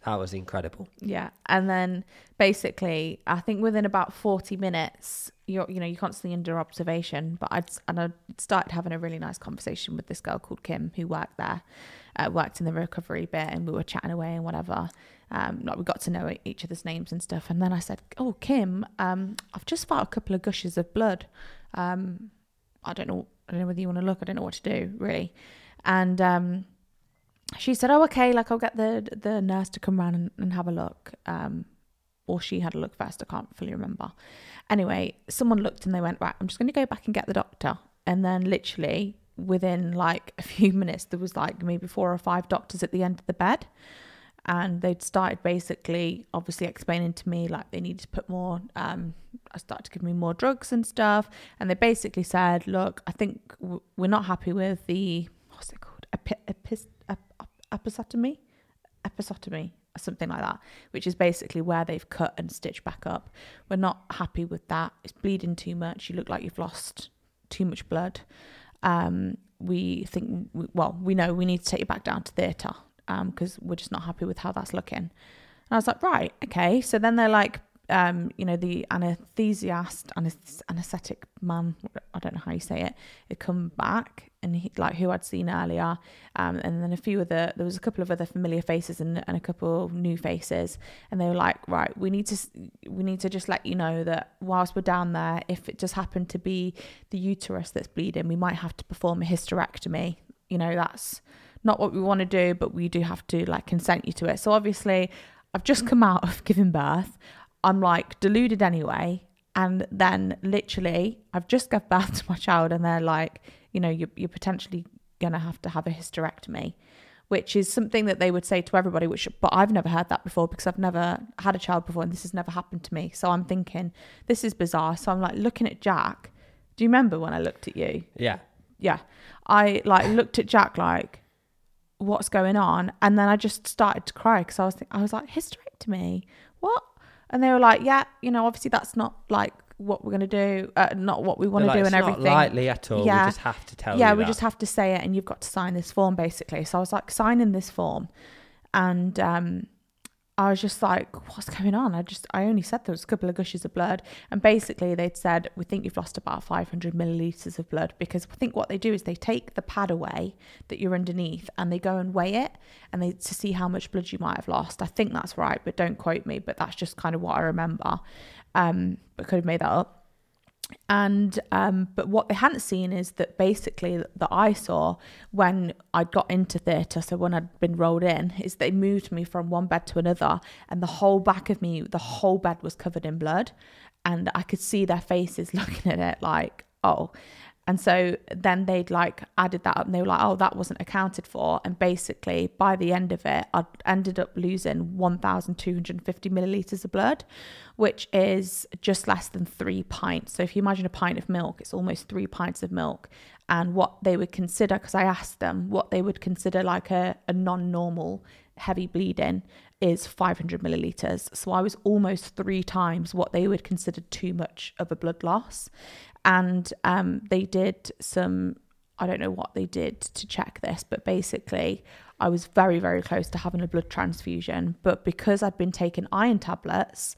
That was incredible. Yeah, and then basically, I think within about forty minutes, you're you know you're constantly under observation. But I'd and I started having a really nice conversation with this girl called Kim who worked there, uh, worked in the recovery bit, and we were chatting away and whatever. Um, like we got to know each other's names and stuff. And then I said, "Oh, Kim, um, I've just felt a couple of gushes of blood. Um, I don't know, I don't know whether you want to look. I don't know what to do really." And um, she said, "Oh, okay. Like I'll get the the nurse to come round and, and have a look." Um, or she had a look first. I can't fully remember. Anyway, someone looked and they went, "Right, I'm just going to go back and get the doctor." And then, literally within like a few minutes, there was like maybe four or five doctors at the end of the bed, and they'd started basically, obviously, explaining to me like they needed to put more. Um, I started to give me more drugs and stuff, and they basically said, "Look, I think w- we're not happy with the what's it called, Epi- epis- ep- ep- episotomy, episotomy, or something like that, which is basically where they've cut and stitched back up. We're not happy with that. It's bleeding too much. You look like you've lost too much blood. Um, we think, well, we know we need to take you back down to theatre because we're just not happy with how that's looking. And I was like, right, okay. So then they're like, um, you know, the anesthesiast, anes- anesthetic man, I don't know how you say it, had come back and he, like who I'd seen earlier. Um, and then a few other, there was a couple of other familiar faces and, and a couple new faces. And they were like, right, we need to, we need to just let you know that whilst we're down there, if it just happened to be the uterus that's bleeding, we might have to perform a hysterectomy. You know, that's not what we want to do, but we do have to like consent you to it. So obviously, I've just come out of giving birth. I'm like deluded anyway. And then literally, I've just gave birth to my child, and they're like, you know, you're, you're potentially going to have to have a hysterectomy, which is something that they would say to everybody, which, but I've never heard that before because I've never had a child before and this has never happened to me. So I'm thinking, this is bizarre. So I'm like looking at Jack. Do you remember when I looked at you? Yeah, yeah i like looked at jack like what's going on and then i just started to cry because i was think- i was like hysterectomy what and they were like yeah you know obviously that's not like what we're going to do uh, not what we want to They're do like, and everything lightly at all. Yeah. We just have to tell yeah we that. just have to say it and you've got to sign this form basically so i was like signing this form and um I was just like, what's going on? I just, I only said there was a couple of gushes of blood. And basically, they'd said, we think you've lost about 500 milliliters of blood because I think what they do is they take the pad away that you're underneath and they go and weigh it and they to see how much blood you might have lost. I think that's right, but don't quote me. But that's just kind of what I remember. Um, but could have made that up and um but what they hadn't seen is that basically that I saw when I got into theatre so when I'd been rolled in is they moved me from one bed to another and the whole back of me the whole bed was covered in blood and I could see their faces looking at it like oh. And so then they'd like added that up and they were like, oh, that wasn't accounted for. And basically, by the end of it, I ended up losing 1,250 milliliters of blood, which is just less than three pints. So if you imagine a pint of milk, it's almost three pints of milk. And what they would consider, because I asked them what they would consider like a, a non normal heavy bleeding is 500 milliliters. So I was almost three times what they would consider too much of a blood loss. And um, they did some, I don't know what they did to check this, but basically, I was very, very close to having a blood transfusion. But because I'd been taking iron tablets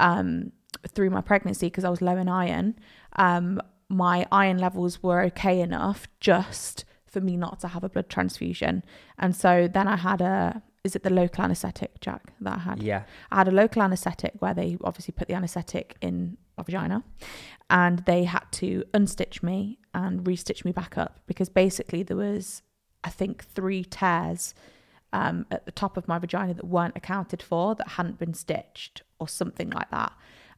um, through my pregnancy, because I was low in iron, um, my iron levels were okay enough just for me not to have a blood transfusion. And so then I had a is it the local anesthetic, Jack, that I had? Yeah. I had a local anesthetic where they obviously put the anesthetic in vagina and they had to unstitch me and restitch me back up because basically there was, I think, three tears um, at the top of my vagina that weren't accounted for that hadn't been stitched or something like that.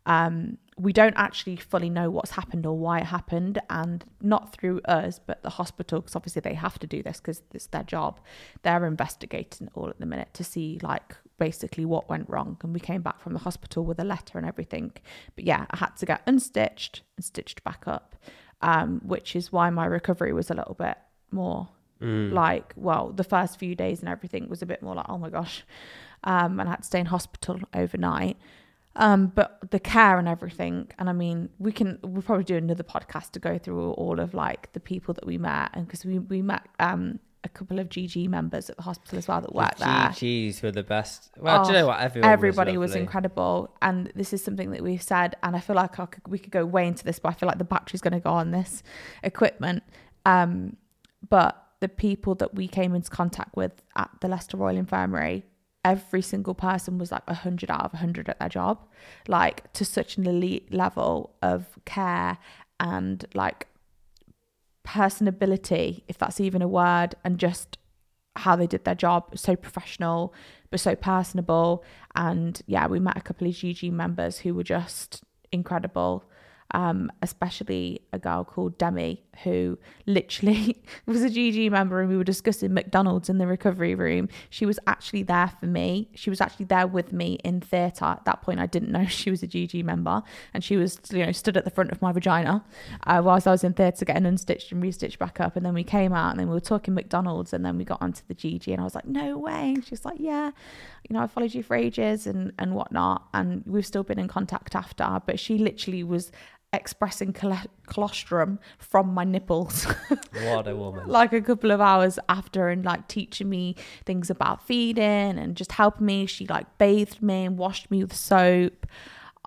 Um, we don't actually fully know what's happened or why it happened, and not through us, but the hospital, because obviously they have to do this because it's their job. They're investigating it all at the minute to see, like, basically what went wrong. And we came back from the hospital with a letter and everything. But yeah, I had to get unstitched and stitched back up, um, which is why my recovery was a little bit more Mm. like, well, the first few days and everything was a bit more like, oh my gosh. Um, and I had to stay in hospital overnight. Um, but the care and everything, and I mean, we can we'll probably do another podcast to go through all of like the people that we met, and because we we met um a couple of GG members at the hospital as well that worked there. GGs were the best. Well, do you Oh, know what? Everyone Everybody was, lovely. incredible, and this is something that we've said, and I feel like I could, we could go way into this, but I feel like the battery's going to go on this equipment. Um, but the people that we came into contact with at the Leicester Royal Infirmary, every single person was like 100 out of 100 at their job, like to such an elite level of care and like personability, if that's even a word, and just how they did their job. So professional, but so personable. And yeah, we met a couple of GG members who were just incredible. Um, especially a girl called Demi, who literally was a GG member, and we were discussing McDonald's in the recovery room. She was actually there for me. She was actually there with me in theatre. At that point, I didn't know she was a GG member, and she was, you know, stood at the front of my vagina uh, whilst I was in theatre getting unstitched and restitched back up. And then we came out, and then we were talking McDonald's, and then we got onto the GG, and I was like, "No way!" And she's like, "Yeah, you know, I followed you for ages and and whatnot, and we've still been in contact after." But she literally was expressing col- colostrum from my nipples. What a woman. like a couple of hours after and like teaching me things about feeding and just helping me. She like bathed me and washed me with soap.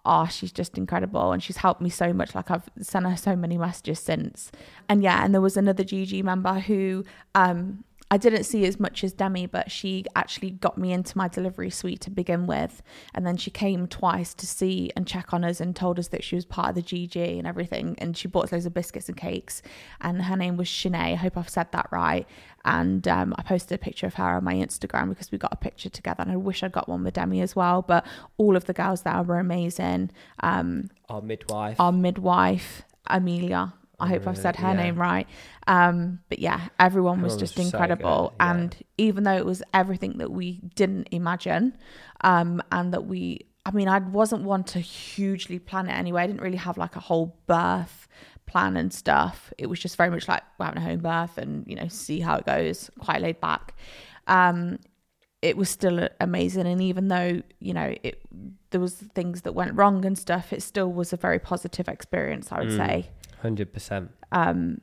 Oh she's just incredible and she's helped me so much. Like i've sent her so many messages since. And yeah and there was another gg member who um I didn't see as much as Demi, but she actually got me into my delivery suite to begin with. And then she came twice to see and check on us and told us that she was part of the GG and everything. And she bought us loads of biscuits and cakes. And her name was Shanae. I hope I've said that right. And um, I posted a picture of her on my Instagram because we got a picture together. And I wish I'd got one with Demi as well. But all of the girls there were amazing. Um, Our midwife. our midwife, Amelia. I hope I've said her Yeah. name right. Um, but yeah, everyone was just so incredible. good, yeah. And even though it was everything that we didn't imagine, um, and that we, I mean, I wasn't one to hugely plan it anyway. I didn't really have like a whole birth plan and stuff. It was just very much like we're having a home birth and, you know, see how it goes, quite laid back. Um, it was still amazing and even though you know it there was things that went wrong and stuff it still was a very positive experience i would Mm. say 100%. um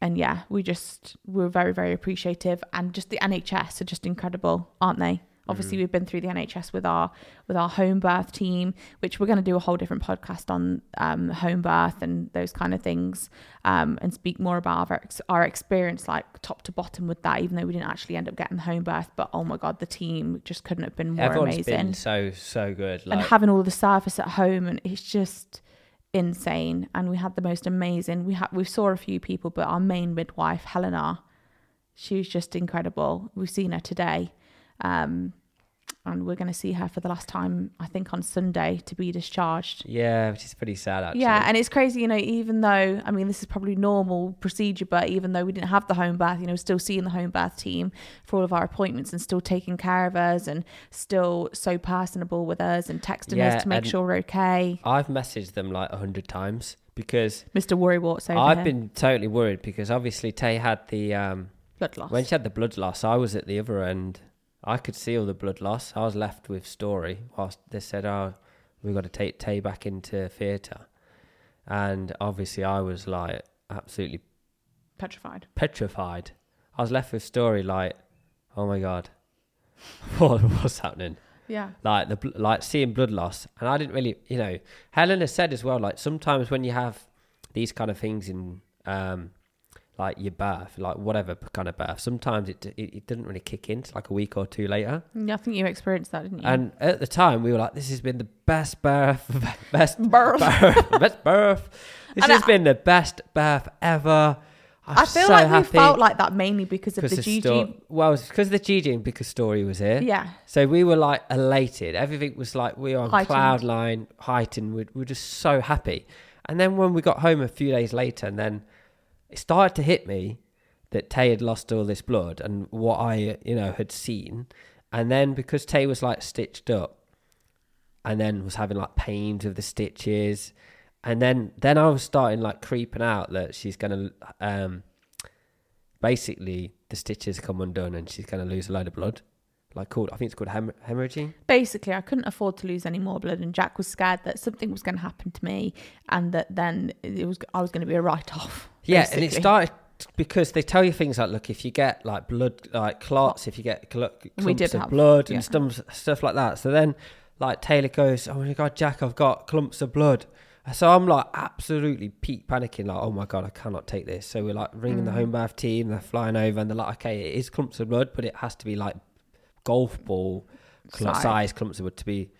and yeah we just we were very very appreciative and just the nhs are just incredible aren't they obviously Mhm. we've been through the nhs with our with our home birth team which we're going to do a whole different podcast on um home birth and those kind of things um and speak more about our, ex- our experience like top to bottom with that even though we didn't actually end up getting home birth but oh my god the team just couldn't have been more Everyone's amazing been so, so good. and having all the service at home and it's just insane and we had the most amazing we had we saw a few people but our main midwife helena she was just incredible. We've seen her today. Um and we're going to see her for the last time, I think, on Sunday to be discharged. Yeah, which is pretty sad actually. Yeah, and it's crazy, you know, even though, I mean, this is probably normal procedure, but even though we didn't have the home birth, you know, still seeing the home birth team for all of our appointments and still taking care of us and still so personable with us and texting Yeah, us to make sure we're okay. I've messaged them like a hundred times because Mr. Worrywarts over I've here. been totally worried because obviously Tay had the um blood loss. when she had the blood loss, I was at the other end. I could see all the blood loss. I was left with story whilst they said, "Oh, we've got to take Tay back into theatre," and obviously I was like absolutely Petrified. petrified. I was left with story like, "Oh my god, what what's happening?" Yeah. like the like seeing blood loss and i didn't really you know helena said as well like sometimes when you have these kind of things in um like your birth like whatever kind of birth sometimes it it, it doesn't really kick in till like a week or two later Yeah, I think you experienced that, didn't you? and at the time we were like this has been the best birth best Birth. birth best birth this And has I- been the best birth ever I'm I feel so like happy we felt like that mainly because of the the GG. sto- well it's because of the GG and because story was here yeah. so we were like elated. Everything was like we were on Heightened. cloud nine, heightened. We we were just so happy. And then when we got home a few days later, and then it started to hit me that Tay had lost all this blood and what I you know had seen. And then because Tay was like stitched up, and then was having like pains of the stitches, and then then I was starting like creeping out that she's gonna um basically the stitches come undone and she's gonna lose a load of blood like called I think it's called hem- hemorrhaging. Basically, I couldn't afford to lose any more blood, and Jack was scared that something was going to happen to me, and that then it was I was going to be a write off. Yeah, and it started because they tell you things like, look, if you get like blood, like clots, if you get cl- clumps did of have- blood yeah. and stuff, stuff like that. So then, like Taylor goes, oh my god, Jack, I've got clumps of blood. So I'm like absolutely peak panicking, like, oh my god, I cannot take this. So we're like ringing the Mm. home bath team, they're flying over, and they're like, okay, it is clumps of blood, but it has to be like golf ball cl- Size. size clumps of blood to be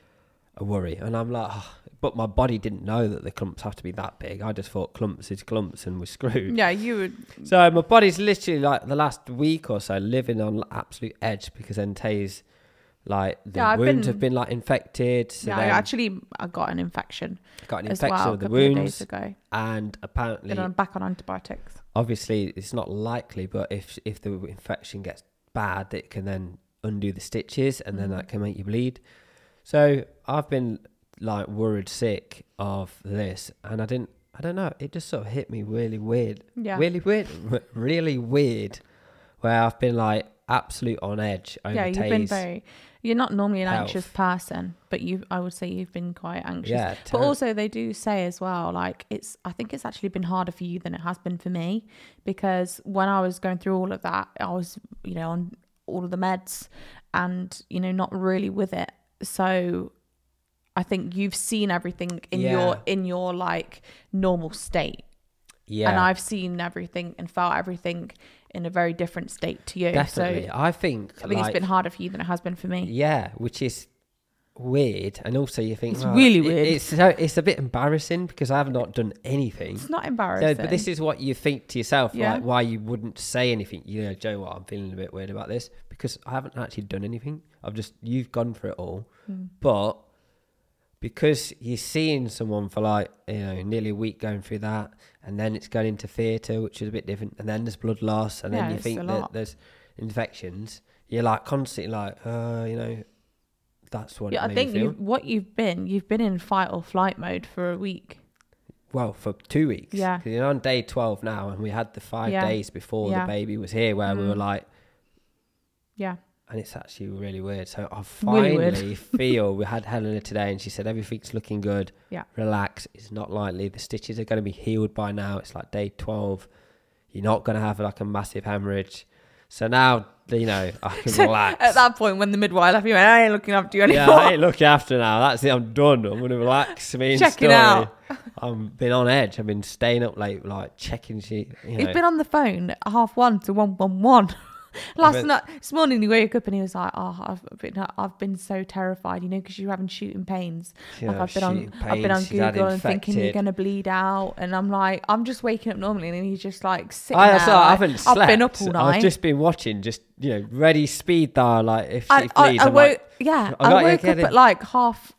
a worry. And I'm like, oh. But my body didn't know that the clumps have to be that big. I just thought clumps is clumps, and we're screwed. Yeah, you would. So my body's literally like the last week or so living on absolute edge because then Tay's like the Yeah, I've wounds been- have been like infected. So yeah, I actually I got an infection got an infection well of the couple of days wounds, ago. and apparently, Then I'm back on antibiotics. obviously, it's not likely, but if if the infection gets bad, it can then undo the stitches, and then Mhm. that can make you bleed. So I've been like worried sick of this, and I didn't. I don't know. It just sort of hit me really weird Yeah. really weird, really weird, where I've been like absolute on edge over yeah, you've been very. You're not normally an anxious person, but you, I would say you've been quite anxious. yeah, But also, they do say as well, like it's. I think it's actually been harder for you than it has been for me, because when I was going through all of that, I was, you know, on all of the meds, and you know, not really with it. So, I think you've seen everything in your in your like normal state, yeah, and I've seen everything and felt everything in a very different state to you. definitely. So, I think, I think like, it's been harder for you than it has been for me. yeah, which is weird, and also you think It's well, really it- weird. It's so, it's a bit embarrassing because I have not done anything. It's not So, embarrassing. but this is what you think to yourself, Yeah. like why you wouldn't say anything. You know, Joe, what I'm feeling a bit weird about this because I haven't actually done anything. I've just you've gone for it all, Mm. but because you're seeing someone for like you know nearly a week going through that, and then it's going into theatre, which is a bit different, and then there's blood loss, and Yeah, then you think that there's infections. You're like constantly like, uh, you know, that's what Yeah, it I think you've, what you've been, you've been in fight or flight mode for a week. Well, for two weeks. Yeah. you're on day 12 now, and we had the five Yeah. days before Yeah. the baby was here where we were Mm. like, Yeah. And it's actually really weird. So I Really finally feel we had Helena today, and she said everything's looking good. Yeah. Relax. It's not likely. The stitches are going to be healed by now. It's like day 12. You're not going to have like a massive hemorrhage. So now, you know, I can So, relax. At that point, when the midwife left, you went, I ain't looking after you anymore." yeah. I ain't looking after now. That's it. I'm done. I'm going to relax. I mean, Checking story. out. I've been on edge. I've been staying up late, like checking she. You know. You've been on the phone half one to one one one. Last been- night, this morning, he woke up and he was like, "Oh, I've been, I've been so terrified, you know, because you're having shooting pains. You like I've been on, shooting I've been on pains, Google and thinking you're gonna bleed out, and I'm like, I'm just waking up normally, and he's just like sitting I, there. I haven't slept. I've been up all night. I've just been watching, just you know, ready speed dial. Like if I, she I, bleeds, I woke, like, yeah, I woke up at like half.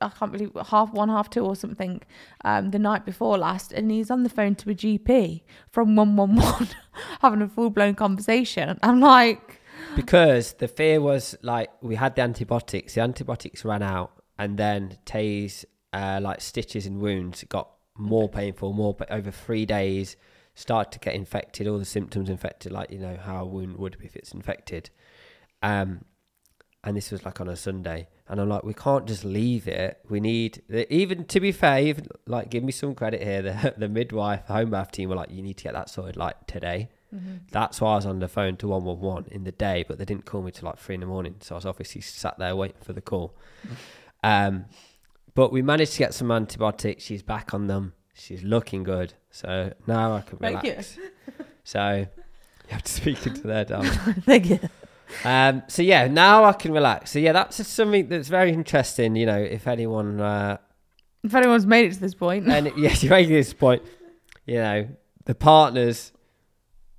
I can't believe half one, half two, or something. Um, the night before last, and he's on the phone to a GP from one one one, having a full blown conversation. I'm like, because the fear was like we had the antibiotics. The antibiotics ran out, and then Tay's uh, like stitches and wounds got more painful, more pa- over three days. Started to get infected, all the symptoms infected, like you know how a wound would be if it's infected. Um, and this was like on a Sunday, and I'm like, we can't just leave it. We need even to be fair, even like give me some credit here. The the midwife, home birth team were like, you need to get that sorted like today. That's why I was on the phone to 111 in the day, but they didn't call me till like three in the morning. So I was obviously sat there waiting for the call. Um, but we managed to get some antibiotics. She's back on them. She's looking good. So now I can Thank you. relax. So you have to speak into there, darling. thank you. Um, so yeah, now I can relax. So yeah, that's just something that's very interesting. You know, if anyone, uh, If anyone's made it to this point, and yes, you're making this point, you know, the partners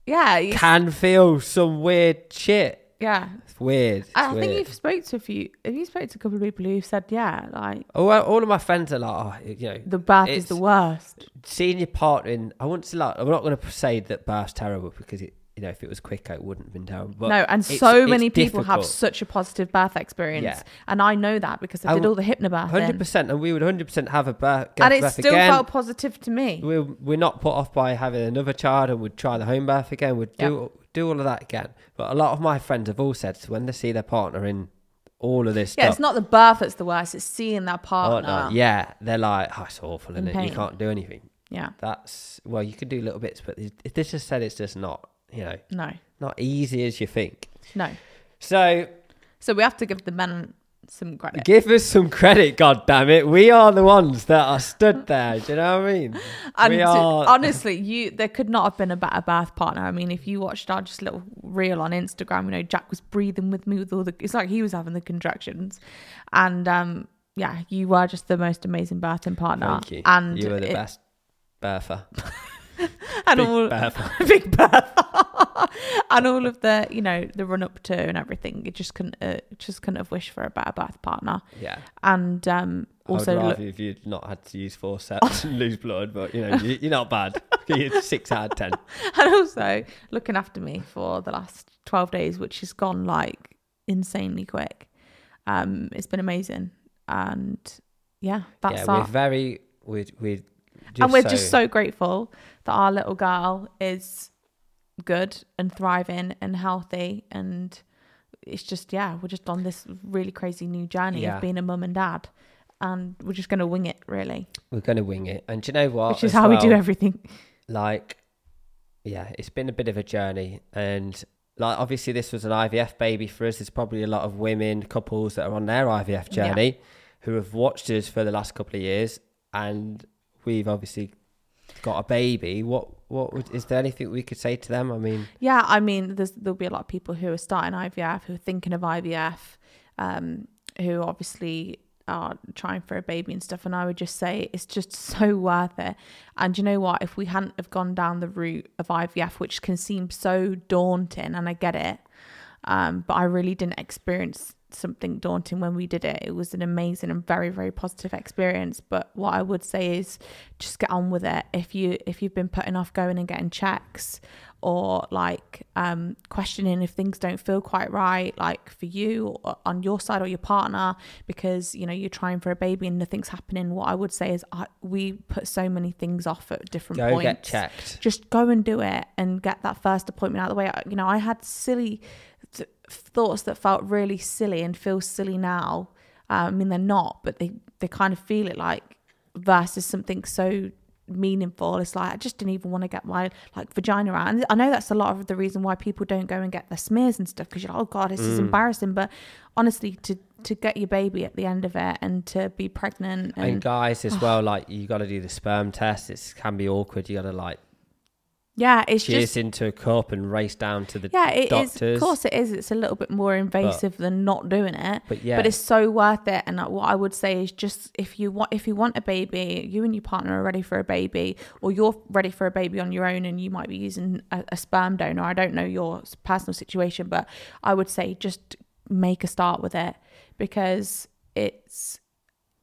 yeah, you- can feel some weird shit. yeah. It's weird. It's I weird. think you've spoke to a few. Have you spoke to a couple of people who've said, yeah, like all, all of my friends are like, oh, you know, the birth is the worst. seeing your partner in. I want to like, I'm not going to say that birth's terrible because it, you know, if it was quicker, it wouldn't have been terrible. But no, and so many people have such a positive birth experience, Yeah. and I know that because I did w- all the hypnobirth, Hundred percent, and we would hundred percent have a birth. and it still again. felt positive to me. we're we're not put off by having another child and would try the home birth again. We'd do do all of that again. But a lot of my friends have all said when they see their partner in all of this Yeah, stuff, it's not the birth that's the worst; it's seeing that oh, partner. no, yeah, they're like, oh, it's awful, and you can't do anything. yeah, That's well, you can do little bits, but this just said it's just not, you know, no, not easy as you think. no. So So we have to give the men some credit. give us some credit, God damn it. We are the ones that are stood there. Do you know what I mean? And we are honestly, you there could not have been a better birth partner. I mean, if you watched our just little reel on Instagram, you know, Jack was breathing with me with all the. It's like he was having the contractions, and um, yeah, you were just the most amazing birthing partner. Thank you. And you were the it- best birther. and Big all birther. big birth, and all of the you know the run up to and everything. It just couldn't uh, just couldn't have wished for a better birth partner. Yeah. And um, also I would look, rather if you'd not had to use forceps and lose blood, but you know, you- you're not bad. You're six out of ten. and also looking after me for the last 12 days which has gone like insanely quick um it's been amazing and yeah that's yeah, we're very we're we're and we're so, just so grateful that our little girl is good and thriving and healthy and it's just yeah we're just on this really crazy new journey Yeah. of being a mum and dad and we're just going to wing it really we're gonna wing it. And do you know what? which is how we do everything Like, yeah, it's been a bit of a journey, and like obviously this was an IVF baby for us. There's probably a lot of women couples that are on their IVF Yeah. journey who have watched us for the last couple of years, and we've obviously got a baby. What what would, is there anything we could say to them? I mean, Yeah, I mean, there'll be a lot of people who are starting IVF, who are thinking of IVF, um, who obviously are trying for a baby and stuff. And I would just say it's just so worth it. And you know what? If we hadn't have gone down the route of IVF, which can seem so daunting, and I get it, um, but I really didn't experience something daunting when we did it. It was an amazing and very very positive experience. But what I would say is just get on with it. If you if you've been putting off going and getting checks or like um questioning if things don't feel quite right like for you or on your side or your partner because you know you're trying for a baby and nothing's happening what i would say is I, we put so many things off at different go points get checked. just go and do it and get that first appointment out of the way. You know, I had silly thoughts that felt really silly and feel silly now. Um, I mean, they're not, but they they kind of feel it like versus something so meaningful. It's like I just didn't even want to get my like vagina out, and I know that's a lot of the reason why people don't go and get their smears and stuff because you're like, oh god, this is Mm. embarrassing. But honestly, to to get your baby at the end of it and to be pregnant and, And guys as well, like you got to do the sperm test. It can be awkward. You got to like Yeah, it's cheers just into a cup and race down to the yeah, it is. doctors. Of course, it is. It's a little bit more invasive than not doing it. But yeah, But it's so worth it. And uh, what I would say is just if you want if you want a baby, you and your partner are ready for a baby, or you're ready for a baby on your own, and you might be using a, a sperm donor. I don't know your personal situation, but I would say just make a start with it because it's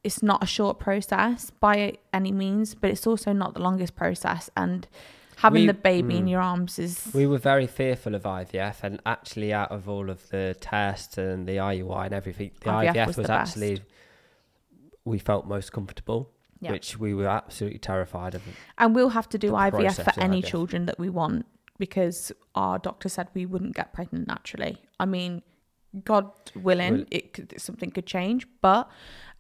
it's not a short process by any means, but it's also not the longest process. And having We- the baby in mm. your arms is we were very fearful of IVF, and actually, out of all of the tests and the IUI and everything, the IVF IVF, was was, the best. actually we felt most comfortable, Yeah. which we were absolutely terrified of. And we'll have to do IVF for any IVF. children that we want because our doctor said we wouldn't get pregnant naturally. I mean, God willing, Will- it could, something could change, but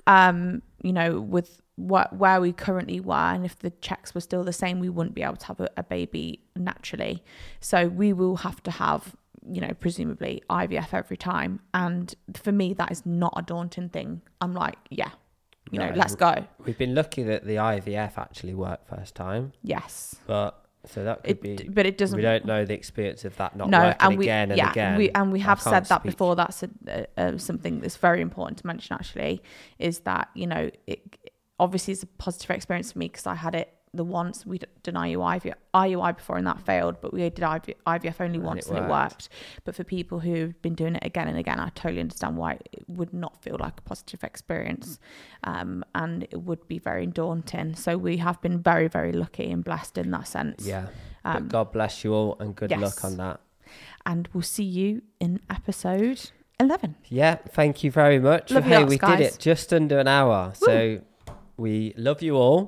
um, you know, with what where we currently were, and if the checks were still the same, we wouldn't be able to have a, a baby naturally. So we will have to have, you know, presumably IVF every time. And for me, that is not a daunting thing. I'm like, yeah, you know, let's go. We've been lucky that the IVF actually worked first time, Yes. but so that could It, be. but it doesn't We don't know the experience of that not no, working and we again and yeah, again. we and we have said can't that speak. before. That's a, something that's very important to mention. Actually, is that you know it obviously it's a positive experience for me because I had it the once we did IUI IUI before and that failed, but we did IVF, IVF only And once it and it worked. worked. But for people who've been doing it again and again, I totally understand why it would not feel like a positive experience, um, and it would be very daunting. So we have been very very lucky and blessed in that sense. Yeah. Um, God bless you all and good yes. luck on that. and we'll see you in episode 11. Yeah, thank you very much. Love hey, we guys. did it just under an hour. So we love you all.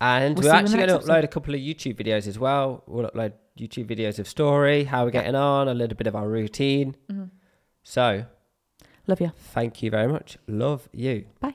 And We'll we're see you in the actually going to upload a couple of YouTube videos as well. We'll upload YouTube videos of story, how we're getting on, a little bit of our routine. Mhm. So Love you. thank you very much. Love you. Bye.